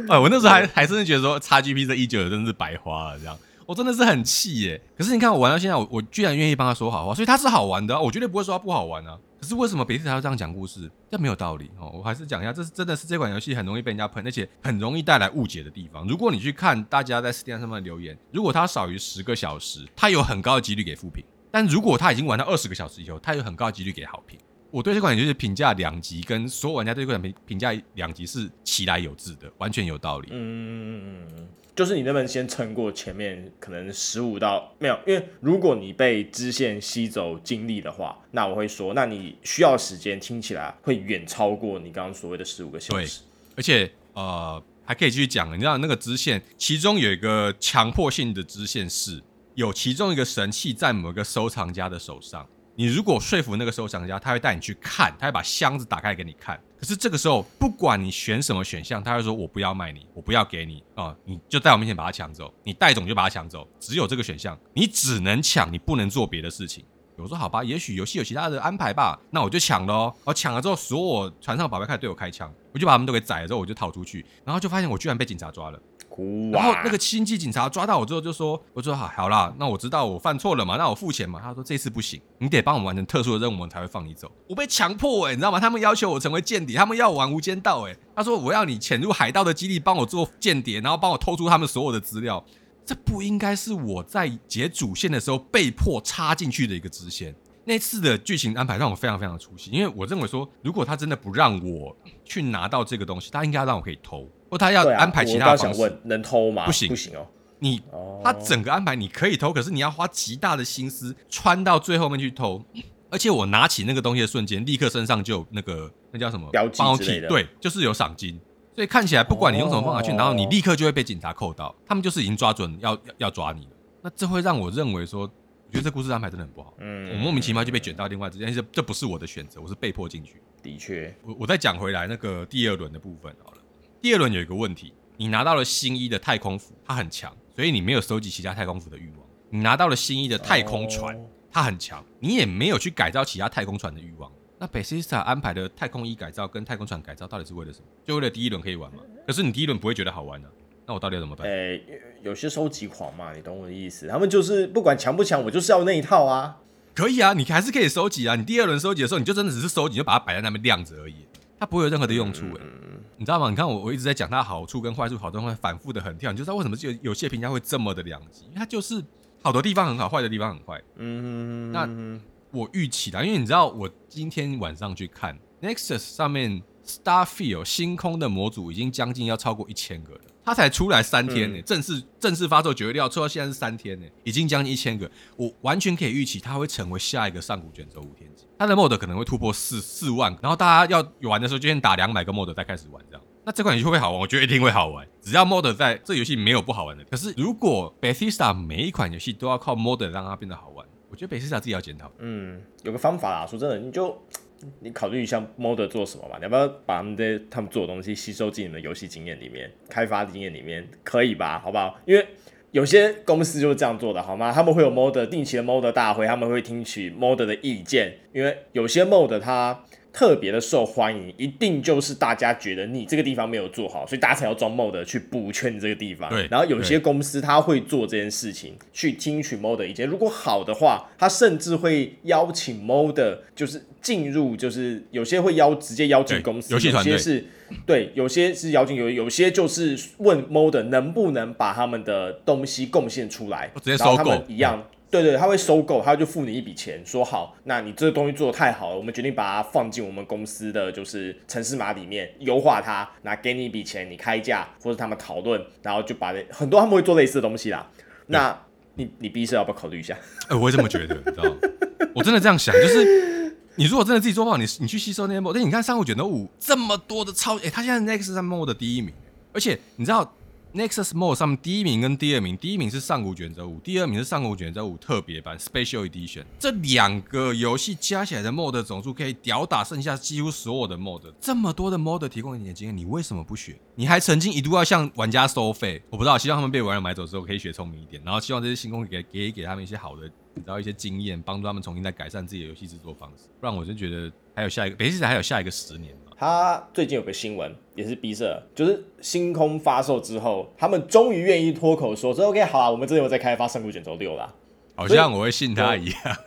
哎，我那时候还还真的觉得说，XGP 这一九真的是白花了，这样。我真的是很气耶！可是你看我玩到现在，我我居然愿意帮他说好话，所以他是好玩的，我绝对不会说他不好玩啊。可是为什么每次他要这样讲故事？这没有道理哦。我还是讲一下，这是真的是这款游戏很容易被人家喷，而且很容易带来误解的地方。如果你去看大家在 Steam 上面的留言，如果它少于十个小时，它有很高的几率给负评；但如果他已经玩到二十个小时以后，它有很高的几率给好评。我对这款游戏评价两极，跟所有玩家对这款评评价两极是其来有致的，完全有道理。嗯。就是你能不能先撑过前面可能十五到没有？因为如果你被支线吸走精力的话，那我会说，那你需要时间听起来会远超过你刚刚所谓的十五个小时。对，而且呃还可以继续讲，你知道那个支线其中有一个强迫性的支线是有其中一个神器在某个收藏家的手上。你如果说服那个收藏家，他会带你去看，他会把箱子打开给你看。可是这个时候，不管你选什么选项，他会说：“我不要卖你，我不要给你啊！”你就在我面前把它抢走，你带走就把它抢走。只有这个选项，你只能抢，你不能做别的事情。我说：“好吧，也许游戏有其他的安排吧。”那我就抢了哦。我抢了之后，所有船上的宝贝开始对我开枪，我就把他们都给宰了之后，我就逃出去，然后就发现我居然被警察抓了。然后那个星际警察抓到我之后就说：“我说好，好啦，那我知道我犯错了嘛，那我付钱嘛。”他说：“这次不行，你得帮我们完成特殊的任务，我们才会放你走。”我被强迫哎、欸，你知道吗？他们要求我成为间谍，他们要我玩无间道哎、欸。他说：“我要你潜入海盗的基地，帮我做间谍，然后帮我偷出他们所有的资料。”这不应该是我在解主线的时候被迫插进去的一个支线。那次的剧情安排让我非常非常的出戏，因为我认为说，如果他真的不让我去拿到这个东西，他应该让我可以偷。或他要安排其他方式，能偷吗？不行，不行哦。你他整个安排你可以偷，可是你要花极大的心思穿到最后面去偷。而且我拿起那个东西的瞬间，立刻身上就有那个那叫什么标记对，就是有赏金。所以看起来不管你用什么方法去，然后你立刻就会被警察扣到。他们就是已经抓准要要抓你了。那这会让我认为说，我觉得这故事安排真的很不好。嗯，我莫名其妙就被卷到另外之间，这这不是我的选择，我是被迫进去。的确，我我再讲回来那个第二轮的部分好了。第二轮有一个问题，你拿到了新一的太空服，它很强，所以你没有收集其他太空服的欲望。你拿到了新一的太空船，它很强，你也没有去改造其他太空船的欲望。那 Bethesda 安排的太空衣改造跟太空船改造到底是为了什么？就为了第一轮可以玩吗？可是你第一轮不会觉得好玩呢、啊？那我到底要怎么办？诶、欸，有些收集狂嘛，你懂我的意思？他们就是不管强不强，我就是要那一套啊。可以啊，你还是可以收集啊。你第二轮收集的时候，你就真的只是收集，就把它摆在那边晾着而已。它不会有任何的用处诶、欸，你知道吗？你看我我一直在讲它好处跟坏处，好多会反复的很跳，你就知道为什么有有些评价会这么的两极？因为它就是好的地方很好，坏的地方很坏。嗯，那我预期的，因为你知道我今天晚上去看 Nexus 上面 Starfield 星空的模组已经将近要超过一千个了。它才出来三天呢、欸，正式正式发售九月六号，出到现在是三天呢、欸，已经将近一千个，我完全可以预期它会成为下一个上古卷轴五天级，它的 mod 可能会突破四四万，然后大家要玩的时候就先打两百个 mod 再开始玩这样，那这款游戏会不会好玩？我觉得一定会好玩，只要 mod 在，这游戏没有不好玩的。可是如果 Bethesda 每一款游戏都要靠 mod 让它变得好玩，我觉得 Bethesda 自己要检讨。嗯，有个方法啦，说真的，你就。你考虑一下，model 做什么吧？你要不要把他们的他们做的东西吸收进你的游戏经验里面、开发经验里面？可以吧？好不好？因为有些公司就是这样做的，好吗？他们会有 model 定期的 model 大会，他们会听取 model 的意见，因为有些 modder 它。特别的受欢迎，一定就是大家觉得你这个地方没有做好，所以大家才要装 mod 去补全这个地方。对，然后有些公司他会做这件事情，去听取 mod 意见。如果好的话，他甚至会邀请 mod 就是进入，就是有些会邀直接邀请公司，有些是对，有些是邀请有，有些就是问 mod 能不能把他们的东西贡献出来，直接收购一样。嗯对对，他会收购，他就付你一笔钱，说好，那你这个东西做的太好了，我们决定把它放进我们公司的就是城市码里面优化它，那给你一笔钱，你开价或者他们讨论，然后就把很多他们会做类似的东西啦。那你你 B 社要不要考虑一下？哎、欸，我会这么觉得，你知道吗？我真的这样想，就是你如果真的自己做不好，你你去吸收那些 mod，但你看上古卷的五这么多的超，哎、欸，他现在 Next 上 mod 的第一名，而且你知道。Nexus Mode 上面第一名跟第二名，第一名是上古卷轴五，第二名是上古卷轴五特别版 Special Edition。这两个游戏加起来的 Mode 总数可以吊打剩下几乎所有的 Mode。这么多的 Mode 提供你的经验，你为什么不学？你还曾经一度要向玩家收费，我不知道，希望他们被玩家买走之后可以学聪明一点，然后希望这些星空给给给他们一些好的，你知道一些经验，帮助他们重新再改善自己的游戏制作方式。不然我就觉得还有下一个，别的还有下一个十年。他最近有个新闻，也是 B 社，就是星空发售之后，他们终于愿意脱口说说 OK 好啊，我们这里有在开发《上古卷轴六》啦。好像我会信他一样。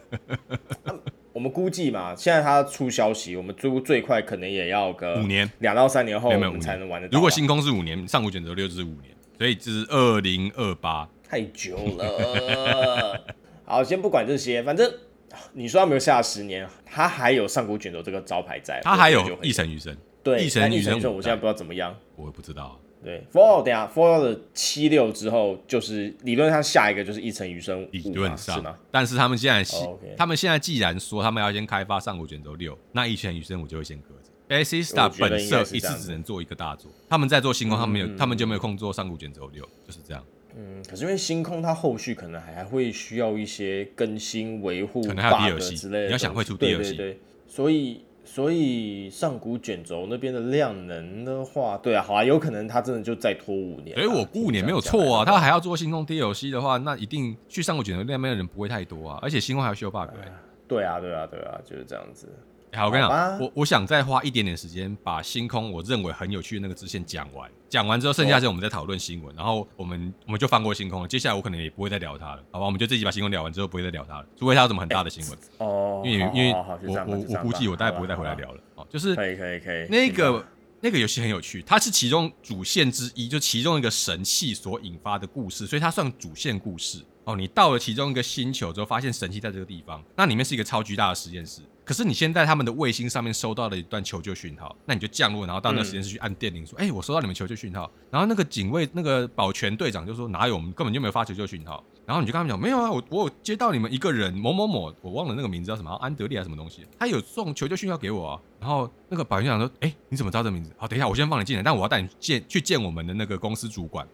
(laughs) 我们估计嘛，现在他出消息，我们最最快可能也要个五年，两到三年后我们才能玩得到。如果星空是五年，《上古卷轴六》就是五年，所以这是二零二八，太久了。(laughs) 好，先不管这些，反正。(laughs) 你说他没有下十年，他还有上古卷轴这个招牌在，他还有异尘余生，对，一神余生，我现在不知道怎么样，我也不知道。对，Fallout 等下 Fallout 的七六之后，就是理论上下一个就是异尘余生，理论上？但是他们现在，oh. 他们现在既然说他们要先开发上古卷轴六，那异尘余生我就会先搁着。Bethesda 本色一次只能做一个大作，他们在做星空，他们没有，嗯、他们就没有空做上古卷轴六，就是这样。嗯，可是因为星空它后续可能还会需要一些更新维护，可能还有 DLC 之类的。你要想会出 DLC，对对对，所以所以上古卷轴那边的量能的话，对啊，好啊，有可能它真的就再拖五年。所以我估五年没有错啊，他还要做星空 DLC 的话，那一定去上古卷轴那边的人不会太多啊，而且星空还要修 bug。对啊，对啊，对啊，就是这样子。好，我跟你讲，我我想再花一点点时间把星空我认为很有趣的那个支线讲完，讲完之后，剩下的时间我们再讨论新闻，然后我们我们就放过星空了。接下来我可能也不会再聊它了，好吧？我们就这集把星空聊完之后，不会再聊它了，除非它有什么很大的新闻哦。因为因为我我我估计我大概不会再回来聊了。哦，就是可以可以可以。那个那个游戏很有趣，它是其中主线之一，就其中一个神器所引发的故事，所以它算主线故事。哦，你到了其中一个星球之后，发现神器在这个地方，那里面是一个超巨大的实验室。可是你先在他们的卫星上面收到了一段求救讯号，那你就降落，然后到那个实验室去按电铃说：“哎、我收到你们求救讯号。”然后那个警卫那个保全队长就说：“哪有？我们根本就没有发求救讯号。”然后你就跟他们讲：“没有啊，我我有接到你们一个人某某某，我忘了那个名字叫什么，安德烈还是什么东西，他有送求救讯号给我啊。”然后那个保全队长说：“哎、你怎么知道这名字？好，等一下我先放你进来，但我要带你见去见我们的那个公司主管。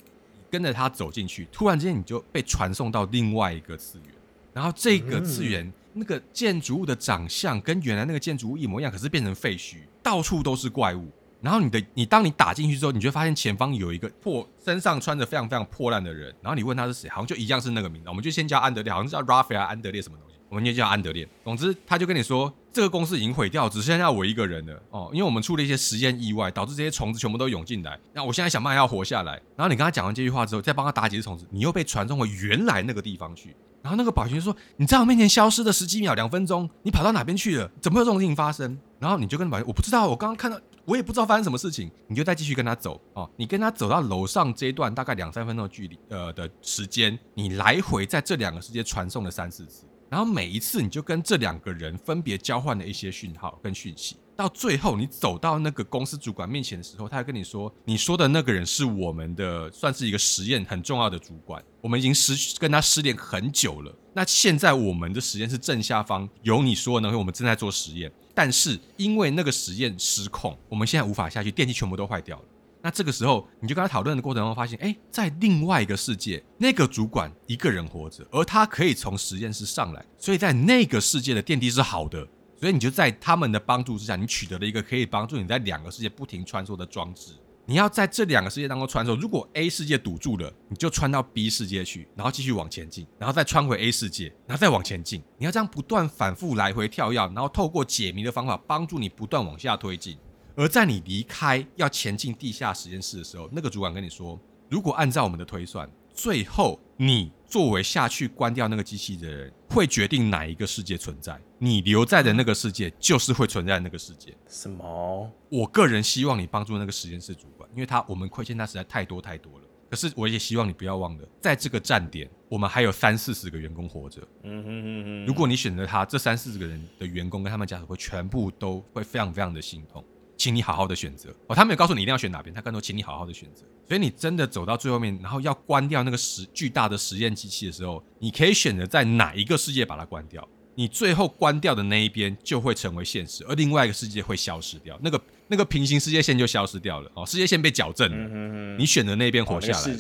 跟着他走进去，突然之间你就被传送到另外一个次元，然后这个次元。”那个建筑物的长相跟原来那个建筑物一模一样，可是变成废墟，到处都是怪物。然后你的你当你打进去之后，你就发现前方有一个破身上穿着非常非常破烂的人。然后你问他是谁，好像就一样是那个名字，我们就先叫安德烈，好像是叫 Raphael 安德烈什么东西，我们就叫安德烈。总之，他就跟你说，这个公司已经毁掉，只剩下我一个人了哦，因为我们出了一些实验意外，导致这些虫子全部都涌进来。那我现在想办法要活下来。然后你跟他讲完这句话之后，再帮他打几只虫子，你又被传送回原来那个地方去。然后那个保全就说：“你在我面前消失了十几秒、两分钟，你跑到哪边去了？怎么会有这种事情发生？”然后你就跟保全：“我不知道，我刚刚看到，我也不知道发生什么事情。”你就再继续跟他走哦。你跟他走到楼上这一段大概两三分钟的距离，呃的时间，你来回在这两个世界传送了三四次，然后每一次你就跟这两个人分别交换了一些讯号跟讯息。到最后，你走到那个公司主管面前的时候，他会跟你说：“你说的那个人是我们的，算是一个实验很重要的主管。我们已经失跟他失联很久了。那现在我们的实验室正下方有你说的那个，我们正在做实验。但是因为那个实验失控，我们现在无法下去，电梯全部都坏掉了。那这个时候，你就跟他讨论的过程中发现，哎，在另外一个世界，那个主管一个人活着，而他可以从实验室上来，所以在那个世界的电梯是好的。”所以你就在他们的帮助之下，你取得了一个可以帮助你在两个世界不停穿梭的装置。你要在这两个世界当中穿梭，如果 A 世界堵住了，你就穿到 B 世界去，然后继续往前进，然后再穿回 A 世界，然后再往前进。你要这样不断反复来回跳跃，然后透过解谜的方法帮助你不断往下推进。而在你离开要前进地下实验室的时候，那个主管跟你说，如果按照我们的推算，最后你作为下去关掉那个机器的人，会决定哪一个世界存在。你留在的那个世界，就是会存在那个世界。什么？我个人希望你帮助那个实验室主管，因为他我们亏欠他实在太多太多了。可是我也希望你不要忘了，在这个站点，我们还有三四十个员工活着。嗯哼哼哼。如果你选择他，这三四十个人的员工跟他们家属会全部都会非常非常的心痛。请你好好的选择。哦，他没有告诉你一定要选哪边，他更多请你好好的选择。所以你真的走到最后面，然后要关掉那个实巨大的实验机器的时候，你可以选择在哪一个世界把它关掉。你最后关掉的那一边就会成为现实，而另外一个世界会消失掉，那个那个平行世界线就消失掉了。哦，世界线被矫正了，你选的那边活下来，哦、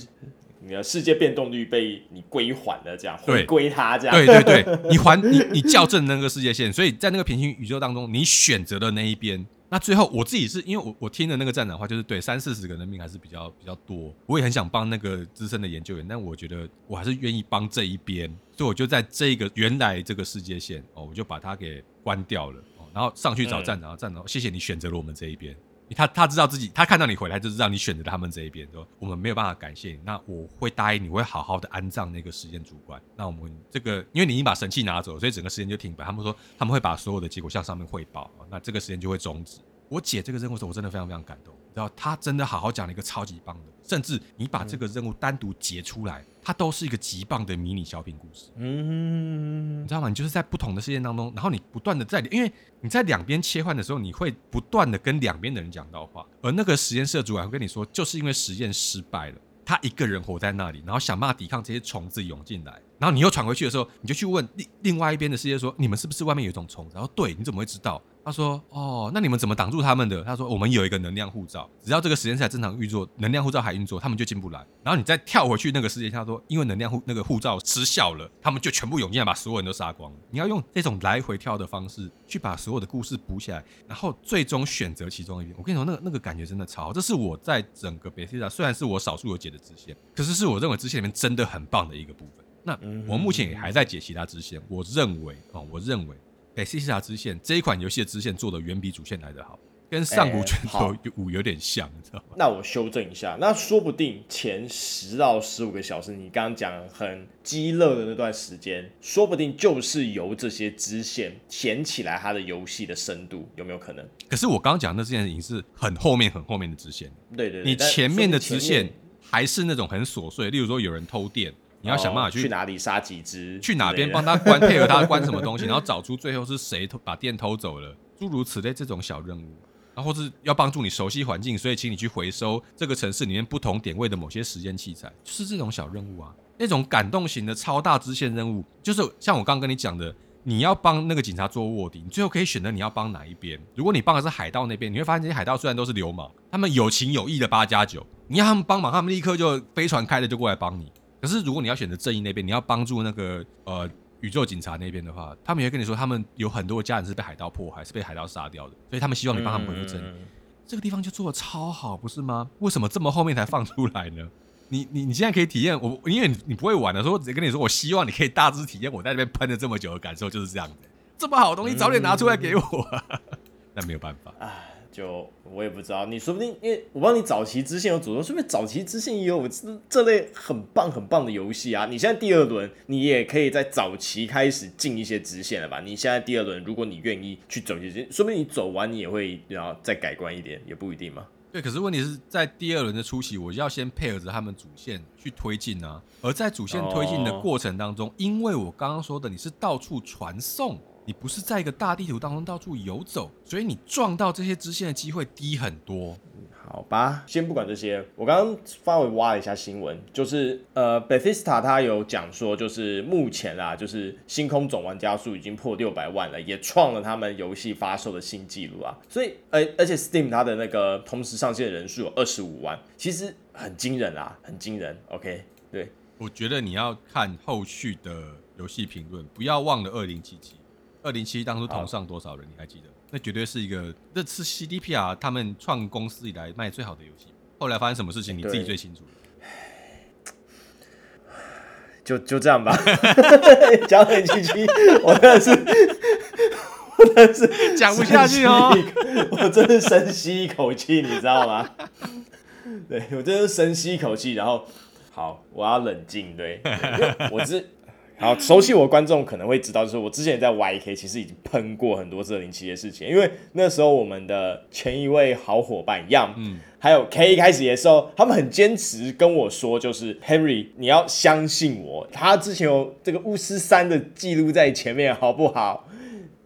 你的世界变动率被你归还了，这样回归它这样，对对对，(laughs) 你还你你校正那个世界线，所以在那个平行宇宙当中，你选择的那一边。那最后我自己是因为我我听的那个站长话，就是对三四十个人命还是比较比较多，我也很想帮那个资深的研究员，但我觉得我还是愿意帮这一边，所以我就在这个原来这个世界线哦，我就把它给关掉了哦，然后上去找站长，站长谢谢你选择了我们这一边。他他知道自己，他看到你回来就是让你选择他们这一边，说我们没有办法感谢你，那我会答应你会好好的安葬那个时间主管。那我们这个，因为你已经把神器拿走了，所以整个时间就停摆。他们说他们会把所有的结果向上面汇报，那这个时间就会终止。我解这个任务的时候，我真的非常非常感动。然后他真的好好讲了一个超级棒的，甚至你把这个任务单独截出来，它都是一个极棒的迷你小品故事。嗯，你知道吗？你就是在不同的事件当中，然后你不断的在，因为你在两边切换的时候，你会不断的跟两边的人讲到话，而那个实验室的主管会跟你说，就是因为实验失败了，他一个人活在那里，然后想办法抵抗这些虫子涌进来，然后你又传回去的时候，你就去问另另外一边的世界说，你们是不是外面有一种虫子？然后对，你怎么会知道？他说：“哦，那你们怎么挡住他们的？”他说：“我们有一个能量护罩，只要这个实验室正常运作，能量护罩还运作，他们就进不来。然后你再跳回去那个世界，他说，因为能量护那个护罩失效了，他们就全部涌进来，把所有人都杀光了。你要用这种来回跳的方式去把所有的故事补起来，然后最终选择其中一边。我跟你说，那个那个感觉真的超好。这是我在整个 Bethesda 虽然是我少数有解的支线，可是是我认为支线里面真的很棒的一个部分。那我目前也还在解其他支线，我认为哦，我认为。” Bethesda 支线这一款游戏的支线做的远比主线来得好，跟上古卷轴五有点像，你知道吗？那我修正一下，那说不定前十到十五个小时，你刚刚讲很激乐的那段时间，说不定就是由这些支线填起来它的游戏的深度，有没有可能？可是我刚刚讲的那支线已经是很后面、很后面的支线，对对对，你前面的支线还是那种很琐碎，例如说有人偷电。你要想办法去、哦、去哪里杀几只，去哪边帮他关，配合他关什么东西，然后找出最后是谁偷把电偷走了，诸如此类这种小任务，然后是要帮助你熟悉环境，所以请你去回收这个城市里面不同点位的某些实验器材，就是这种小任务啊。那种感动型的超大支线任务，就是像我刚刚跟你讲的，你要帮那个警察做卧底，你最后可以选择你要帮哪一边。如果你帮的是海盗那边，你会发现这些海盗虽然都是流氓，他们有情有义的八加九，你要他们帮忙，他们立刻就飞船开了就过来帮你。可是，如果你要选择正义那边，你要帮助那个呃宇宙警察那边的话，他们也会跟你说，他们有很多家人是被海盗迫害，是被海盗杀掉的，所以他们希望你帮他们恢复正义。这个地方就做的超好，不是吗？为什么这么后面才放出来呢？你你你现在可以体验我，因为你，你不会玩的所以，我直接跟你说，我希望你可以大致体验我在那边喷了这么久的感受，就是这样的。这么好的东西，早点拿出来给我，那、嗯、(laughs) 没有办法。就我也不知道，你说不定因为我帮你早期支线有组，说不定早期支线也有这这类很棒很棒的游戏啊！你现在第二轮，你也可以在早期开始进一些支线了吧？你现在第二轮，如果你愿意去走一些，说不定你走完你也会然后再改观一点，也不一定嘛。对，可是问题是在第二轮的初期，我要先配合着他们主线去推进啊。而在主线推进的过程当中，哦、因为我刚刚说的你是到处传送。你不是在一个大地图当中到处游走，所以你撞到这些支线的机会低很多。好吧，先不管这些，我刚刚稍微挖了一下新闻，就是呃，Bethesda 他有讲说，就是目前啊，就是星空总玩家数已经破六百万了，也创了他们游戏发售的新纪录啊。所以，而而且 Steam 它的那个同时上线的人数有二十五万，其实很惊人啊，很惊人。OK，对，我觉得你要看后续的游戏评论，不要忘了二零七七。二零七当初同上多少人？你还记得？那绝对是一个，这是 CDPR 他们创公司以来卖最好的游戏。后来发生什么事情，你自己最清楚。(sighs) 就就这样吧。(laughs) 讲二零七七，(laughs) 我真的是，(laughs) 我真的是讲不下去哦。我真的深吸一口气，你知道吗？对，我真的是深吸一口气，然后好，我要冷静。对，我是。好，熟悉我的观众可能会知道，就是我之前在 YK 其实已经喷过很多次零七的事情，因为那时候我们的前一位好伙伴 Young，嗯，还有 K 一开始的时候，他们很坚持跟我说，就是 Henry，你要相信我，他之前有这个巫师三的记录在前面，好不好？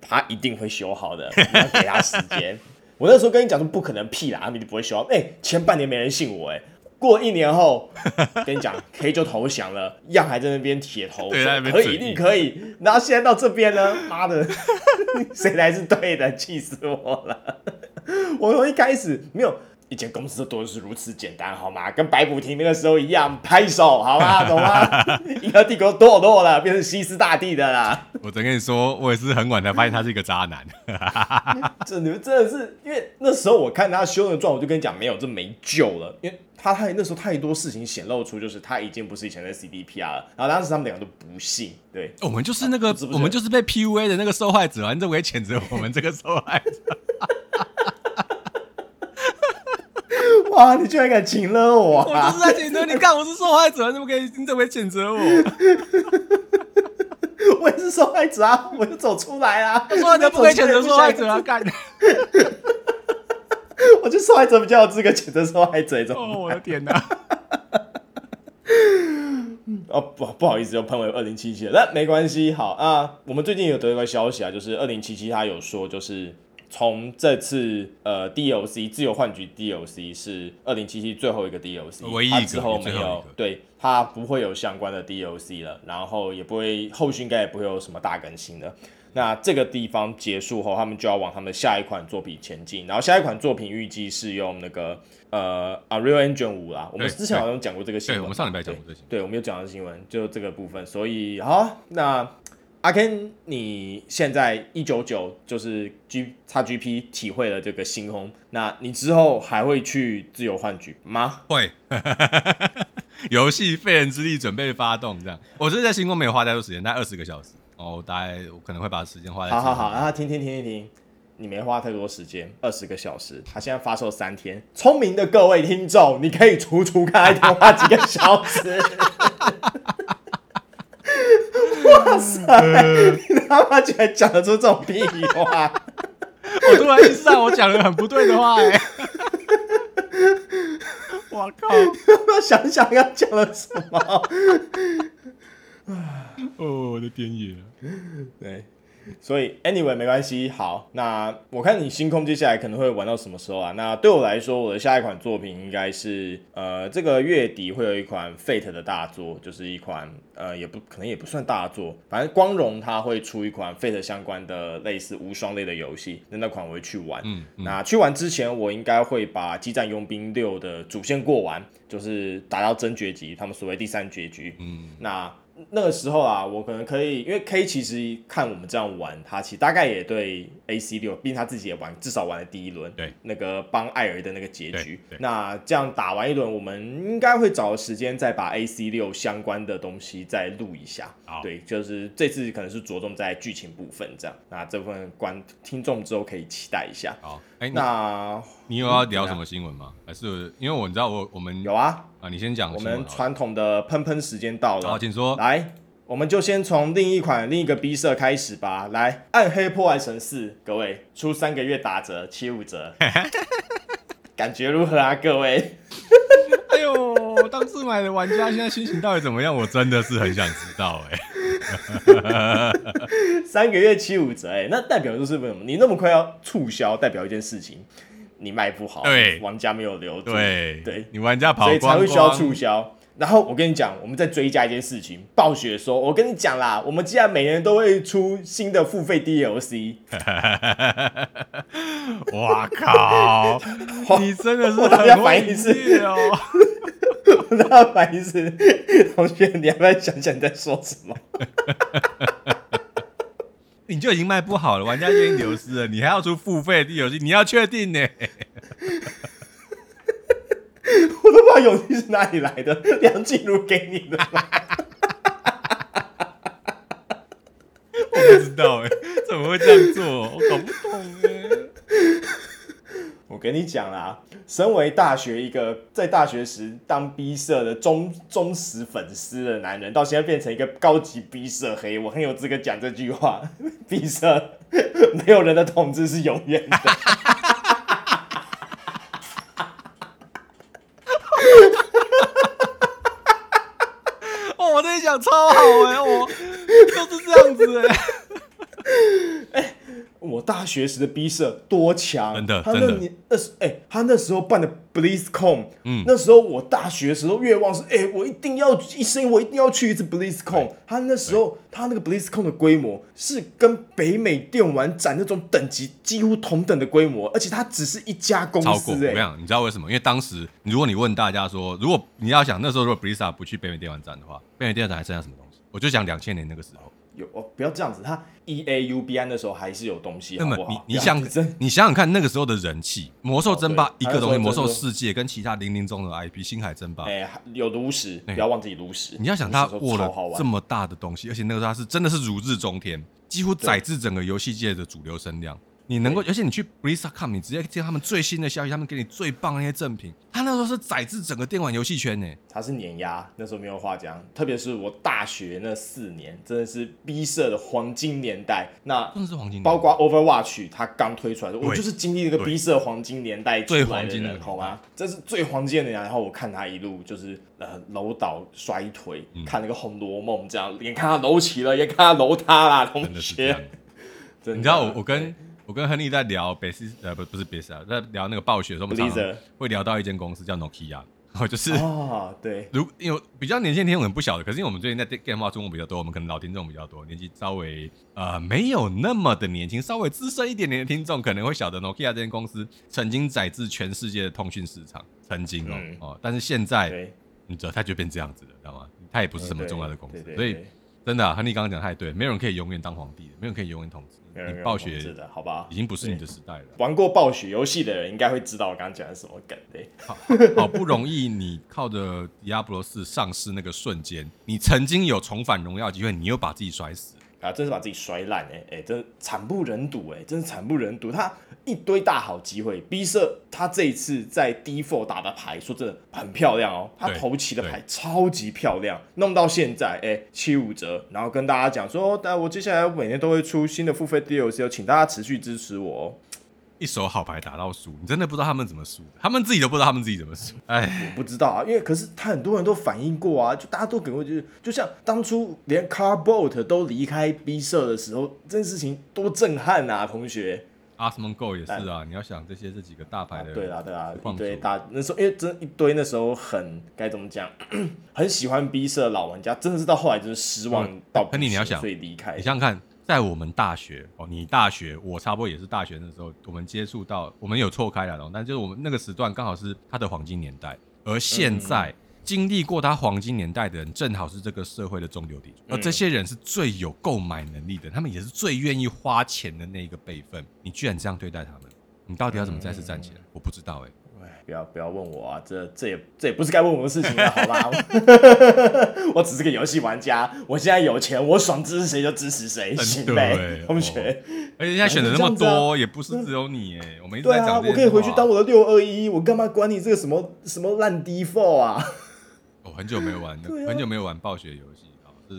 他一定会修好的，你要给他时间。我那时候跟你讲说不可能，屁啦，他们就不会修好。哎、欸，前半年没人信我、欸，哎。过一年后，(laughs) 跟你讲，K 就投降了，样还在那边铁头，对，可以，一定可以。然后现在到这边呢，妈的，(laughs) 谁来是对的？气死我了！(laughs) 我从一开始没有。一间公司都是如此简单，好吗？跟白补廷那个时候一样，拍手，好吗？懂吗？银河帝国堕落了，变成西斯大帝的啦。我只跟你说，我也是很晚才发现他是一个渣男。这你们真的是，因为那时候我看他修的状，我就跟你讲，没有，这没救了。因为他太那时候太多事情显露出，就是他已经不是以前的 CDPR 了。然后当时他们两个都不信，对，我们就是那个，我们就是被 PUA 的那个受害者，你怎么可以谴责我们这个受害者？(laughs) 哇！你居然敢请了我、啊！(laughs) 我就是在谴责你，看我是受害者，你怎么可以？你怎么谴责我？(laughs) 我也是受害者啊！我就走出来啊！受害者不可以谴责受害者啊！干！(laughs) 我觉得受害者比较有资格谴责受害者。哦，我的天哪！(laughs) 哦不，不好意思，又喷为二零七七了。那没关系，好啊。我们最近有得一个消息啊，就是二零七七他有说，就是。从这次呃 DLC 自由幻局 DLC 是二零七七最后一个 DLC，唯一一个，之后没有，对，它不会有相关的 DLC 了，然后也不会后续应该也不会有什么大更新了。那这个地方结束后，他们就要往他们下一款作品前进，然后下一款作品预计是用那个呃 Unreal Engine 五啦。我们之前好像讲过这个新闻，我们上礼拜讲过这个新闻，对，我们有讲到新闻，就这个部分。所以好，那。阿 Ken，你现在一九九就是 G XGP 体会了这个星空，那你之后还会去自由幻局吗？会，(laughs) 游戏废人之力准备发动，这样。我是在星空没有花太多时间，大概二十个小时，哦，大概我可能会把时间花在。好好好，然后听听听听听，你没花太多时间，二十个小时，他现在发售三天，聪明的各位听众，你可以除除看，一天花几个小时。(laughs) 哇塞！你他妈居然讲得出这种屁话！(laughs) 我突然意识到我讲了很不对的话哎！(laughs) 我靠！想想要讲了什么？哦，我的天爷！(laughs) 对。所以，anyway，没关系。好，那我看你星空接下来可能会玩到什么时候啊？那对我来说，我的下一款作品应该是，呃，这个月底会有一款 Fate 的大作，就是一款，呃，也不可能也不算大作，反正光荣它会出一款 Fate 相关的类似无双类的游戏，那那款我会去玩。嗯，嗯，那去玩之前，我应该会把《激战佣兵六》的主线过完，就是打到真绝级，他们所谓第三绝局。嗯，那。那个时候啊，我可能可以，因为 K 其实看我们这样玩，他其实大概也对 AC 六，毕竟他自己也玩，至少玩了第一轮，对，那个帮艾尔的那个结局。那这样打完一轮，我们应该会找个时间再把 AC 六相关的东西再录一下。好对，就是这次可能是着重在剧情部分这样。那这部分观听众之后可以期待一下。好，哎，那你有要聊什么新闻吗？还是因为我你知道我我们有啊。啊，你先讲。我们传统的喷喷时间到了。好，请说。来，我们就先从另一款另一个 B 社开始吧。来，《暗黑破坏神四》，各位出三个月打折，七五折，(laughs) 感觉如何啊？各位？哎呦，当时买的玩家现在心情到底怎么样？我真的是很想知道哎。(laughs) 三个月七五折，哎，那代表就是为什么？你那么快要促销，代表一件事情。你卖不好，对，玩家没有留住，对，对，你玩家跑光光，所以才会需要促销。然后我跟你讲，我们再追加一件事情，暴雪说，我跟你讲啦，我们既然每年都会出新的付费 DLC，(laughs) 哇靠，(laughs) 你真的是很会记哦！我的反应是，同学，你要不要想想你在说什么？(laughs) 你就已经卖不好了，玩家已经流失了，你还要出付费 DLC？，你要确定呢？(laughs) 我都不知道勇气是哪里来的，梁静茹给你的吗？我不知道哎，怎么会这样做？我搞不懂哎。我跟你讲啦，身为大学一个在大学时当 B 社的忠忠实粉丝的男人，到现在变成一个高级 B 社黑，我很有资格讲这句话。B 社没有人的统治是永远的。哦，我跟你超好哎，我都是这样子哎。大学时的 B 社多强，真的，他那年那时哎，他那时候办的 BlizzCon，嗯，那时候我大学的时候愿望是，哎，我一定要一生我一定要去一次 BlizzCon。他那时候他那个 BlizzCon 的规模是跟北美电玩展那种等级几乎同等的规模，而且它只是一家公司。超过，我跟你讲，你知道为什么？因为当时如果你问大家说，如果你要想那时候如果 Blizzard 不去北美电玩展的话，北美电玩展还剩下什么东西？我就讲两千年那个时候。有哦，不要这样子。他 E A U B I 的时候还是有东西，好不好？你你想你想想看，那个时候的人气，魔兽争霸一个东西，魔兽世界跟其他零零中的 I P，星海争霸，哎，有炉石，不要忘记炉石。你要想他握了这么大的东西，而且那个时候他是真的是如日中天，几乎载至整个游戏界的主流声量。你能够，而且你去 Blizzcom，你直接见他们最新的消息，他们给你最棒的那些赠品。他那时候是宰制整个电玩游戏圈呢，他是碾压，那时候没有话讲。特别是我大学那四年，真的是 B 社的黄金年代。那真的是黄金年代，包括 Overwatch，它刚推出来的，我就是经历那个 B 社黄金年代最黄金的好吗？这是最黄金的年代。然后我看他一路就是呃楼倒摔腿，嗯、看那个《红楼梦》这样，眼看他楼起了，眼看他楼塌了，同学。(laughs) 你知道我我跟。我跟亨利在聊北斯，呃，不，不是北斯啊，在聊那个暴雪的时候，我们常常会聊到一间公司叫 Nokia，然后就是哦，对，(laughs) 如因为比较年轻听众可能不晓得，可是因为我们最近在 Game 话中文比较多，我们可能老听众比较多，年纪稍微呃没有那么的年轻，稍微资深一点点的听众可能会晓得 Nokia 这间公司曾经宰制全世界的通讯市场，曾经哦、嗯、哦，但是现在你知道它就变这样子了，知道吗？它也不是什么重要的公司，所以真的、啊，亨利刚刚讲太对，没有人可以永远当皇帝的，没有人可以永远统治。你暴雪是的，好吧，已经不是你的时代了。玩过暴雪游戏的人应该会知道我刚刚讲的什么梗嘞。好，好不容易你靠着迪亚波罗四上市那个瞬间，你曾经有重返荣耀机会，你又把自己摔死。啊，真是把自己摔烂哎哎，真惨不忍睹哎，真是惨不忍睹。他一堆大好机会，B 社他这一次在 D four 打的牌，说真的很漂亮哦。他头起的牌超级漂亮，弄到现在哎七五折，然后跟大家讲说，但我接下来每年都会出新的付费 DLC，请大家持续支持我哦。一手好牌打到输，你真的不知道他们怎么输的，他们自己都不知道他们自己怎么输。哎，我不知道啊，因为可是他很多人都反映过啊，就大家都可能会觉得，就像当初连 Carbot 都离开 B 社的时候，这件事情多震撼啊，同学。Asmongold 也是啊，你要想这些这几个大牌的，对啊对啊，一堆大那时候，因为真一堆那时候很该怎么讲，(clears throat) 很喜欢 B 社的老玩家，真的是到后来就是失望到，喷你你要想，所以离开，你想想看。在我们大学哦，你大学，我差不多也是大学的时候，我们接触到，我们有错开了，但就是我们那个时段刚好是他的黄金年代，而现在经历过他黄金年代的人，正好是这个社会的中流砥柱，而这些人是最有购买能力的，他们也是最愿意花钱的那个辈分。你居然这样对待他们，你到底要怎么再次站起来？我不知道哎、欸。不要不要问我啊，这这也这也不是该问我的事情了，好吧？(laughs) 我只是个游戏玩家，我现在有钱，我爽支持谁就支持谁，(laughs) 行呗，(laughs) 同学。而且现在选的那么多，也不是只有你哎，我们一直在讲。我可以回去当我的六二一，我干嘛管你这个什么什么烂 D four 啊？我很久没有玩，很久没有玩暴雪游戏。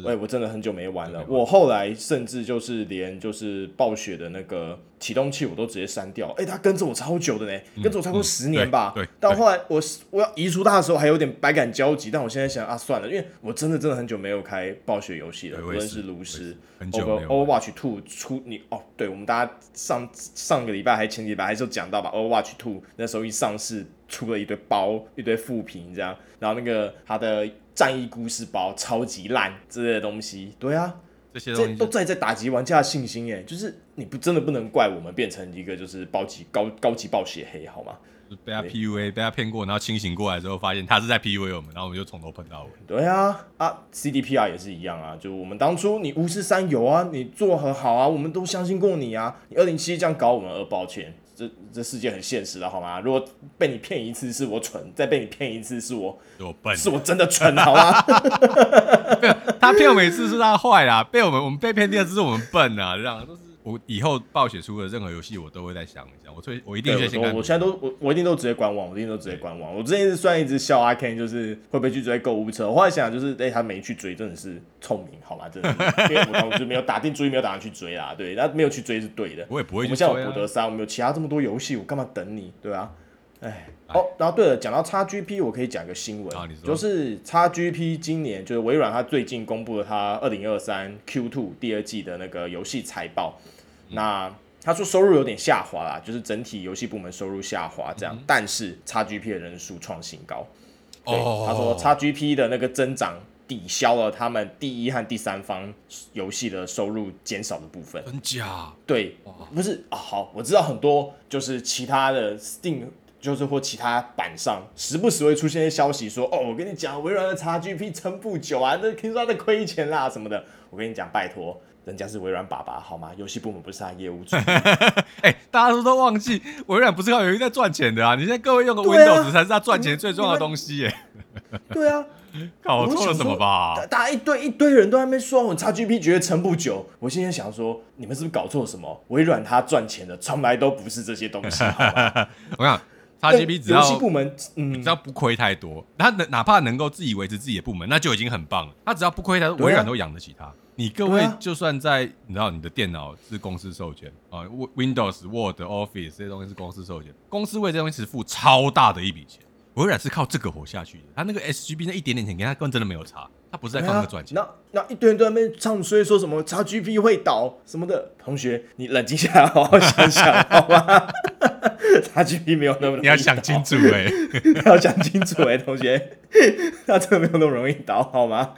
喂，我真的很久没玩了。我后来甚至就是连就是暴雪的那个启动器我都直接删掉。哎，他跟着我超久的呢，跟着我差不多十年吧。对。到后来我我要移除他的时候，还有点百感交集。但我现在想啊，算了，因为我真的真的很久没有开暴雪游戏了。无论是炉石，Overwatch Two 出你哦，对，我们大家上上个礼拜还前几礼拜还是有讲到吧，Overwatch Two 那时候一上市出了一堆包一堆负评这样，然后那个他的。战役故事包超级烂之类的东西，对啊，这些东西都在在打击玩家的信心耶。就是你不真的不能怪我们变成一个就是暴击高高级暴血黑好吗？被他 PUA 被他骗过，然后清醒过来之后发现他是在 PUA 我们，然后我们就从头喷到尾。对啊，啊 CDPR 也是一样啊，就我们当初你巫师三有啊，你做很好啊，我们都相信过你啊，你二零七这样搞我们，而抱歉。这这世界很现实的好吗？如果被你骗一次是我蠢，再被你骗一次是我我笨，是我真的蠢，好吗？(laughs) 他骗我每次是他坏啦，被我们我们被骗第二次是我们笨啊，这样都是。我以后暴雪出的任何游戏，我都会再想一下。我最我一定先看。我现在都我我一定都直接观望，我一定都直接观望。我之前是虽然一直笑阿 Ken，就是会不会去追购物车。我后来想，就是哎、欸，他没去追，真的是聪明，好吧？真的是，因为我我就没有打定主意，没有打算去追啦。对，那没有去追是对的。我也不会去追、啊。我们现在有博德三，我们有其他这么多游戏，我干嘛等你？对啊。哎，哦，然后对了，讲到 XGP，我可以讲个新闻，啊、就是 XGP 今年就是微软，它最近公布了它二零二三 Q two 第二季的那个游戏财报。那他说收入有点下滑啦，就是整体游戏部门收入下滑这样，嗯、但是 XGP 的人数创新高。对，他说 XGP 的那个增长抵消了他们第一和第三方游戏的收入减少的部分。真假？对，不是啊。好，我知道很多就是其他的 Steam，就是或其他板上，时不时会出现一些消息说，哦，我跟你讲，微软的 XGP 撑不久啊，那听说他在亏钱啦什么的。我跟你讲，拜托。人家是微软爸爸，好吗？游戏部门不是他业务主。(laughs) 哎、欸，大家都都忘记，微软不是靠游戏在赚钱的啊！你现在各位用的 Windows 才是他赚钱最重要的东西耶。对啊，(laughs) 搞错了什么吧？大家一堆一堆人都还没说，我 XGP 觉得撑不久。我现在想说，你们是不是搞错了什么？微软他赚钱的从来都不是这些东西。(laughs) 我讲 XGP 只要游戏部门，嗯，只要不亏太多，他能哪怕能够自己维持自己的部门，那就已经很棒了。他只要不亏太多，微软都养得起他。你各位就算在，你知道你的电脑是公司授权啊，Windows、Word、Office 这些东西是公司授权，公司为这东西是付超大的一笔钱，微软是靠这个活下去的。他那个 SGB 那一点点钱，跟他根本真的没有差，他不是在靠那个赚钱。那那一堆人都在那边唱衰，说什么 XGP 会倒什么的。同学，你冷静下来，好好想想，好吗？(laughs) XGP 没有那么容易，你要想清楚哎，(laughs) 要想清楚哎，同学，(laughs) 他真的没有那么容易倒，好吗？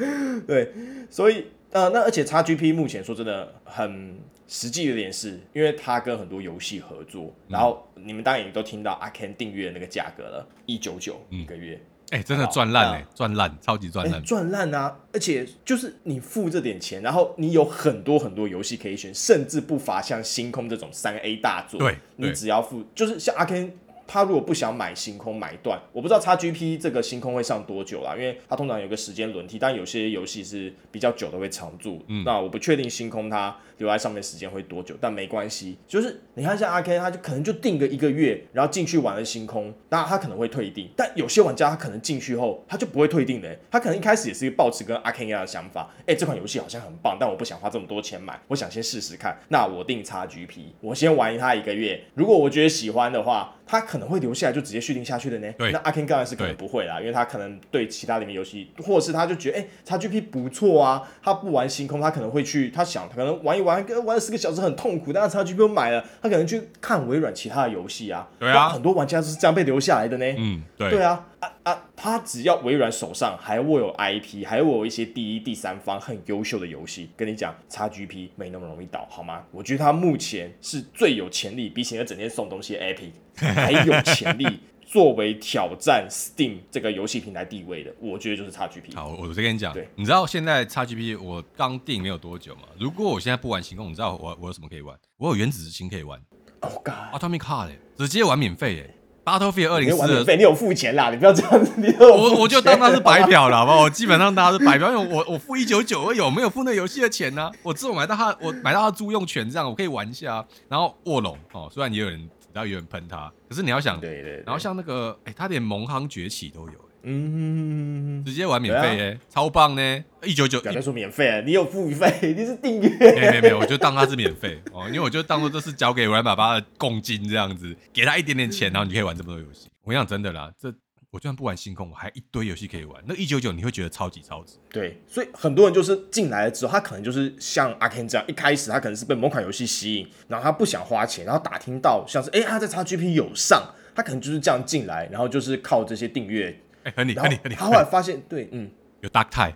对，所以。呃，那而且 XGP 目前说真的很实际的点是，因为它跟很多游戏合作，嗯、然后你们当然也都听到 Arkane 订阅那个价格了，一九九一个月，哎、真的赚烂哎，赚烂，超级赚烂，赚烂啊！而且就是你付这点钱，然后你有很多很多游戏可以选，甚至不乏像星空这种三 A 大作，对，你只要付，就是像 Arkane。他如果不想买星空买断，我不知道 XGP 这个星空会上多久啦，因为它通常有个时间轮替，但有些游戏是比较久的会长住。嗯，那我不确定星空它留在上面时间会多久，但没关系，就是你看像 Arkane，他就可能就定个一个月，然后进去玩了星空，那他可能会退订，但有些玩家他可能进去后他就不会退订的，他可能一开始也是抱持跟 Arkane 一样的想法，哎、欸，这款游戏好像很棒，但我不想花这么多钱买，我想先试试看，那我定 XGP，我先玩它一个月，如果我觉得喜欢的话。他可能会留下来就直接续订下去的呢？对，那 Arkane 当然是可能不会啦，因为他可能对其他里面游戏，或者是他就觉得哎、欸、XGP 不错啊，他不玩星空，他可能会去，他想他可能玩一玩，玩了四个小时很痛苦，但是 XGP 又买了，他可能去看微软其他的游戏啊。对啊，很多玩家是这样被留下来的呢。嗯，对，对啊。啊啊！他只要微软手上还握有 IP，还握有一些第一、第三方很优秀的游戏，跟你讲，XGP 没那么容易倒，好吗？我觉得他目前是最有潜力，比起那整天送东西的 Epic 还有潜力作为挑战 Steam 这个游戏平台地位的，我觉得就是 XGP。好，我再跟你讲，对，你知道现在 XGP 我刚定没有多久嘛？如果我现在不玩星空，你知道我我有什么可以玩？我有原子之心可以玩。Oh God！Atomic Heart 直接玩免费哎。Battlefield 二零四的，你有付钱啦，你不要这样子。你我我就当它是白嫖了，好不好？我基本上当它是白嫖，因为我我付一九九，我有没有付那游戏的钱呢、啊？我只有买到它，我买到它租用权，这样我可以玩一下。啊然后卧龙哦，虽然也有人，然后有人喷他，可是你要想，对对，对。然后像那个，哎、欸，它连盟航崛起都有。嗯，直接玩免费哎、啊，超棒呢！一九九，不要说免费，你有付费，你是订阅。没没没，我就当他是免费哦，因为我就当做这是交给微软爸爸的共金这样子，给他一点点钱，然后你可以玩这么多游戏。我跟你讲真的啦，这我就算不玩星空，我还一堆游戏可以玩。那一九九你会觉得超级超值。对，所以很多人就是进来了之后，他可能就是像 Arkane 这样，一开始他可能是被某款游戏吸引，然后他不想花钱，然后打听到像是哎、欸、他在 XGP 有上，他可能就是这样进来，然后就是靠这些订阅。哎很你很你很你，他后来发现，对，嗯，有 Dark Tide，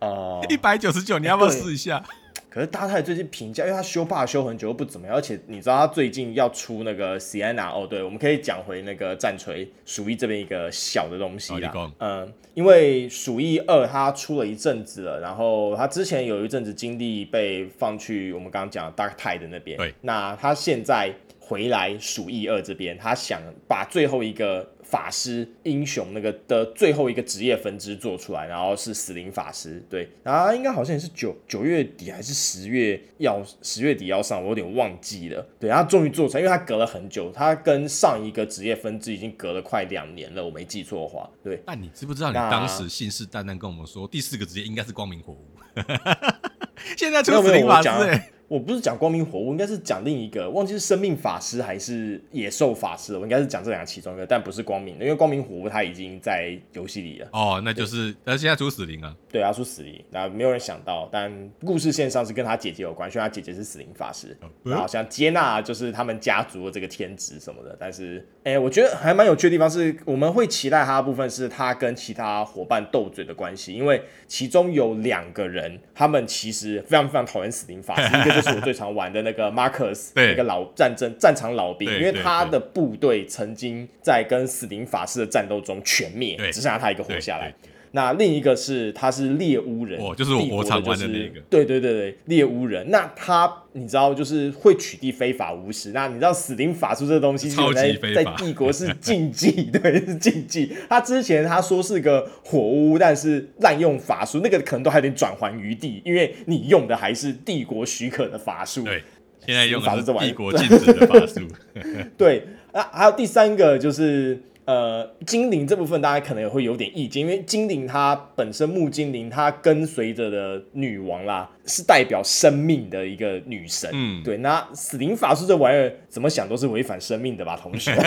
哦，(laughs) 一百九十九，你要不要试一下？可是 Dark Tide 最近评价，因为他修 bug 修很久，又不怎么样，而且你知道他最近要出那个 Sienna，哦，对，我们可以讲回那个战锤鼠疫这边一个小的东西啦，嗯，因为鼠疫二他出了一阵子了，然后他之前有一阵子精力被放去我们刚刚讲的 Dark Tide 的那边，对，那他现在回来鼠疫二这边，他想把最后一个。法师英雄那个的最后一个职业分支做出来，然后是死灵法师，对，然后应该好像也是九九月底还是十月要十月底要上，我有点忘记了。对，他终于做出来，因为他隔了很久，他跟上一个职业分支已经隔了快两年了，我没记错的话。对，那你知不知道你当时信誓旦旦跟我们说第四个职业应该是光明火舞，(laughs) 现在出死灵法师、欸。我不是讲光明火屋，应该是讲另一个，忘记是生命法师还是野兽法师了。我应该是讲这两个其中一个，但不是光明的，因为光明火屋他已经在游戏里了。哦，那就是，但是现在出死灵啊。对，啊出死灵，那没有人想到，但故事线上是跟他姐姐有关，因为他姐姐是死灵法师，哦、然后像接纳就是他们家族的这个天职什么的。但是，哎、欸，我觉得还蛮有趣的地方是，我们会期待他的部分是他跟其他伙伴斗嘴的关系，因为其中有两个人，他们其实非常非常讨厌死灵法师，(laughs) 一个就是我最常玩的那个 Marcus，一个老战争战场老兵，因为他的部队曾经在跟死灵法师的战斗中全灭，只剩下他一个活下来。那另一个是他是猎巫人，哦，就是我我常玩的那个，对对对对，猎巫人。那他你知道就是会取缔非法巫师，那你知道死灵法术这个东西超级非法，在帝国是禁忌，(laughs) 对，是禁忌。他之前他说是个火巫，但是滥用法术，那个可能都还得转还余地，因为你用的还是帝国许可的法术。对，现在用的是帝国禁止的法术。(laughs) 对，啊，还有第三个就是。呃，精灵这部分大家可能也会有点意见，因为精灵它本身木精灵，它跟随着的女王啦，是代表生命的一个女神。嗯，对。那死灵法术这玩意儿怎么想都是违反生命的吧，同学。(laughs)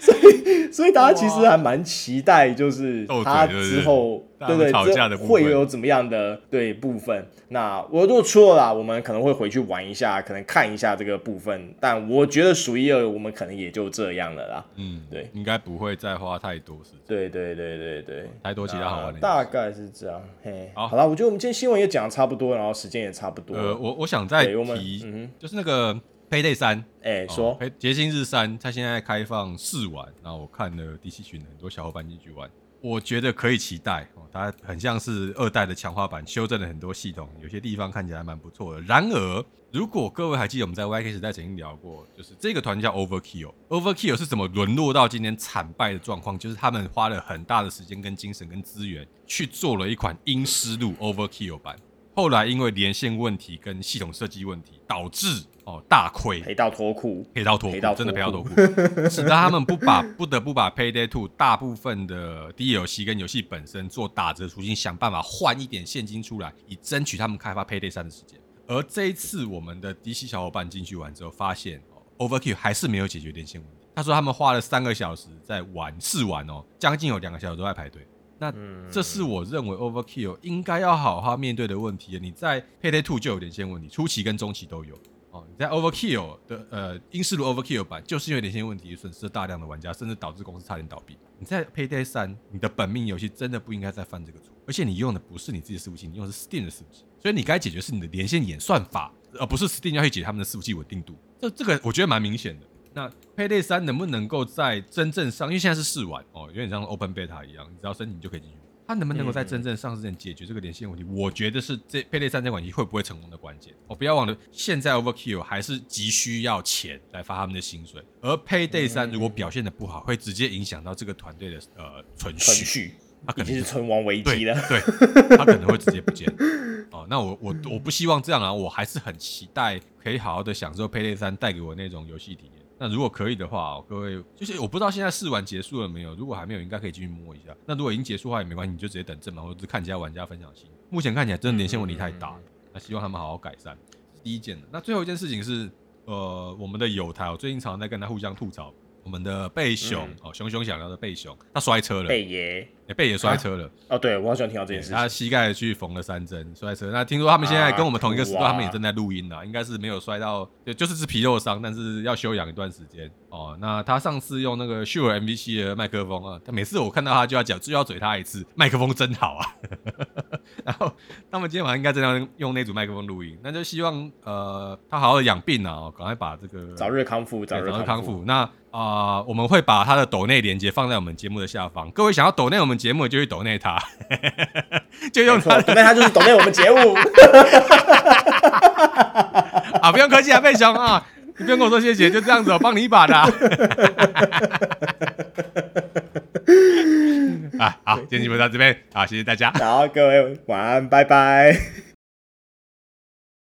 所以，所以大家其实还蛮期待，就是他之后。对对，这会有怎么样的对部分？那我如果错了，我们可能会回去玩一下，可能看一下这个部分。但我觉得数一二，我们可能也就这样了啦。嗯，对，应该不会再花太多时间。对对对对对，太多其他好玩的。大概是这样。嘿，好，好了，我觉得我们今天新闻也讲的差不多，然后时间也差不多。呃，我我想再提，嗯、就是那个 Payday 三，哎，说节星日三，它现在开放试玩，然后我看了第七群很多小伙伴进去玩。我觉得可以期待哦，它很像是二代的强化版，修正了很多系统，有些地方看起来蛮不错的。然而，如果各位还记得我们在 YK 时代曾经聊过，就是这个团叫 Overkill，Overkill 是怎么沦落到今天惨败的状况？就是他们花了很大的时间、跟精神、跟资源去做了一款阴思路 Overkill 版。后来因为连线问题跟系统设计问题，导致哦大亏，赔到脱裤，赔到脱裤，真的赔到脱裤，(laughs) 使得他们不把不得不把 Payday Two 大部分的 DLC 跟游戏本身做打折出金，想办法换一点现金出来，以争取他们开发 Payday 三的时间。而这一次我们的 DC 小伙伴进去玩之后，发现 Overkill 还是没有解决连线问题。他说他们花了三个小时在玩试玩哦，将近有两个小时都在排队。那这是我认为 Overkill 应该要好好面对的问题。你在 Payday 2就有连线问题，初期跟中期都有你在 Overkill 的呃阴尸路 Overkill 版，就是因为连线问题损失了大量的玩家，甚至导致公司差点倒闭。你在 Payday 3，你的本命游戏真的不应该再犯这个错，而且你用的不是你自己的伺服器，你用的是 Steam 的伺服器，所以你该解决是你的连线演算法，而不是 Steam 要去解他们的伺服器稳定度。这这个我觉得蛮明显的。那 Payday 3能不能够在真正上，因为现在是试玩哦，有点像 Open Beta 一样，你只要申请就可以进去。它能不能够在真正上市前解决这个连线问题？我觉得是这 Payday 3这款游戏会不会成功的关键。哦，不要忘了，现在 Overkill 还是急需要钱来发他们的薪水，而 Payday 3如果表现的不好，会直接影响到这个团队的呃存续，他可能是存亡危机了。对，他可能会直接不见。哦，那我我我不希望这样啊，我还是很期待可以好好的享受 Payday 3带给我那种游戏体验。那如果可以的话，各位就是我不知道现在试玩结束了没有？如果还没有，应该可以继续摸一下。那如果已经结束的话也没关系，你就直接等正版，或者是看其他玩家分享新。目前看起来真的连线问题太大了，那希望他们好好改善。第一件的，那最后一件事情是，呃，我们的友台，我最近常常在跟他互相吐槽，我们的贝熊哦，熊熊想要的贝熊，他摔车了，贝爷。贝也摔车了、啊、哦，对，我好喜欢听到这件事。他膝盖去缝了三针，摔车。那听说他们现在跟我们同一个时段，啊、他们也正在录音呢，应该是没有摔到，就就是是皮肉伤，但是要休养一段时间哦。那他上次用那个 Shure MVC 的麦克风啊，他每次我看到他就要讲，就要嘴他一次，麦克风真好啊。(laughs) 然后他们今天晚上应该正在用那组麦克风录音，那就希望呃他好好的养病啊，赶快把这个早日康复，早日康复。那啊、呃，我们会把他的抖内连接放在我们节目的下方，各位想要抖内我们。节目就去抖内他，(laughs) 就用他抖内他就是抖内我们节目 (laughs) 啊！不用客气啊，贝熊啊，你不用跟我说谢谢，就这样子，我帮你一把的啊！(laughs) 啊，好，今天节目到这边，好，谢谢大家，好，各位晚安，拜拜。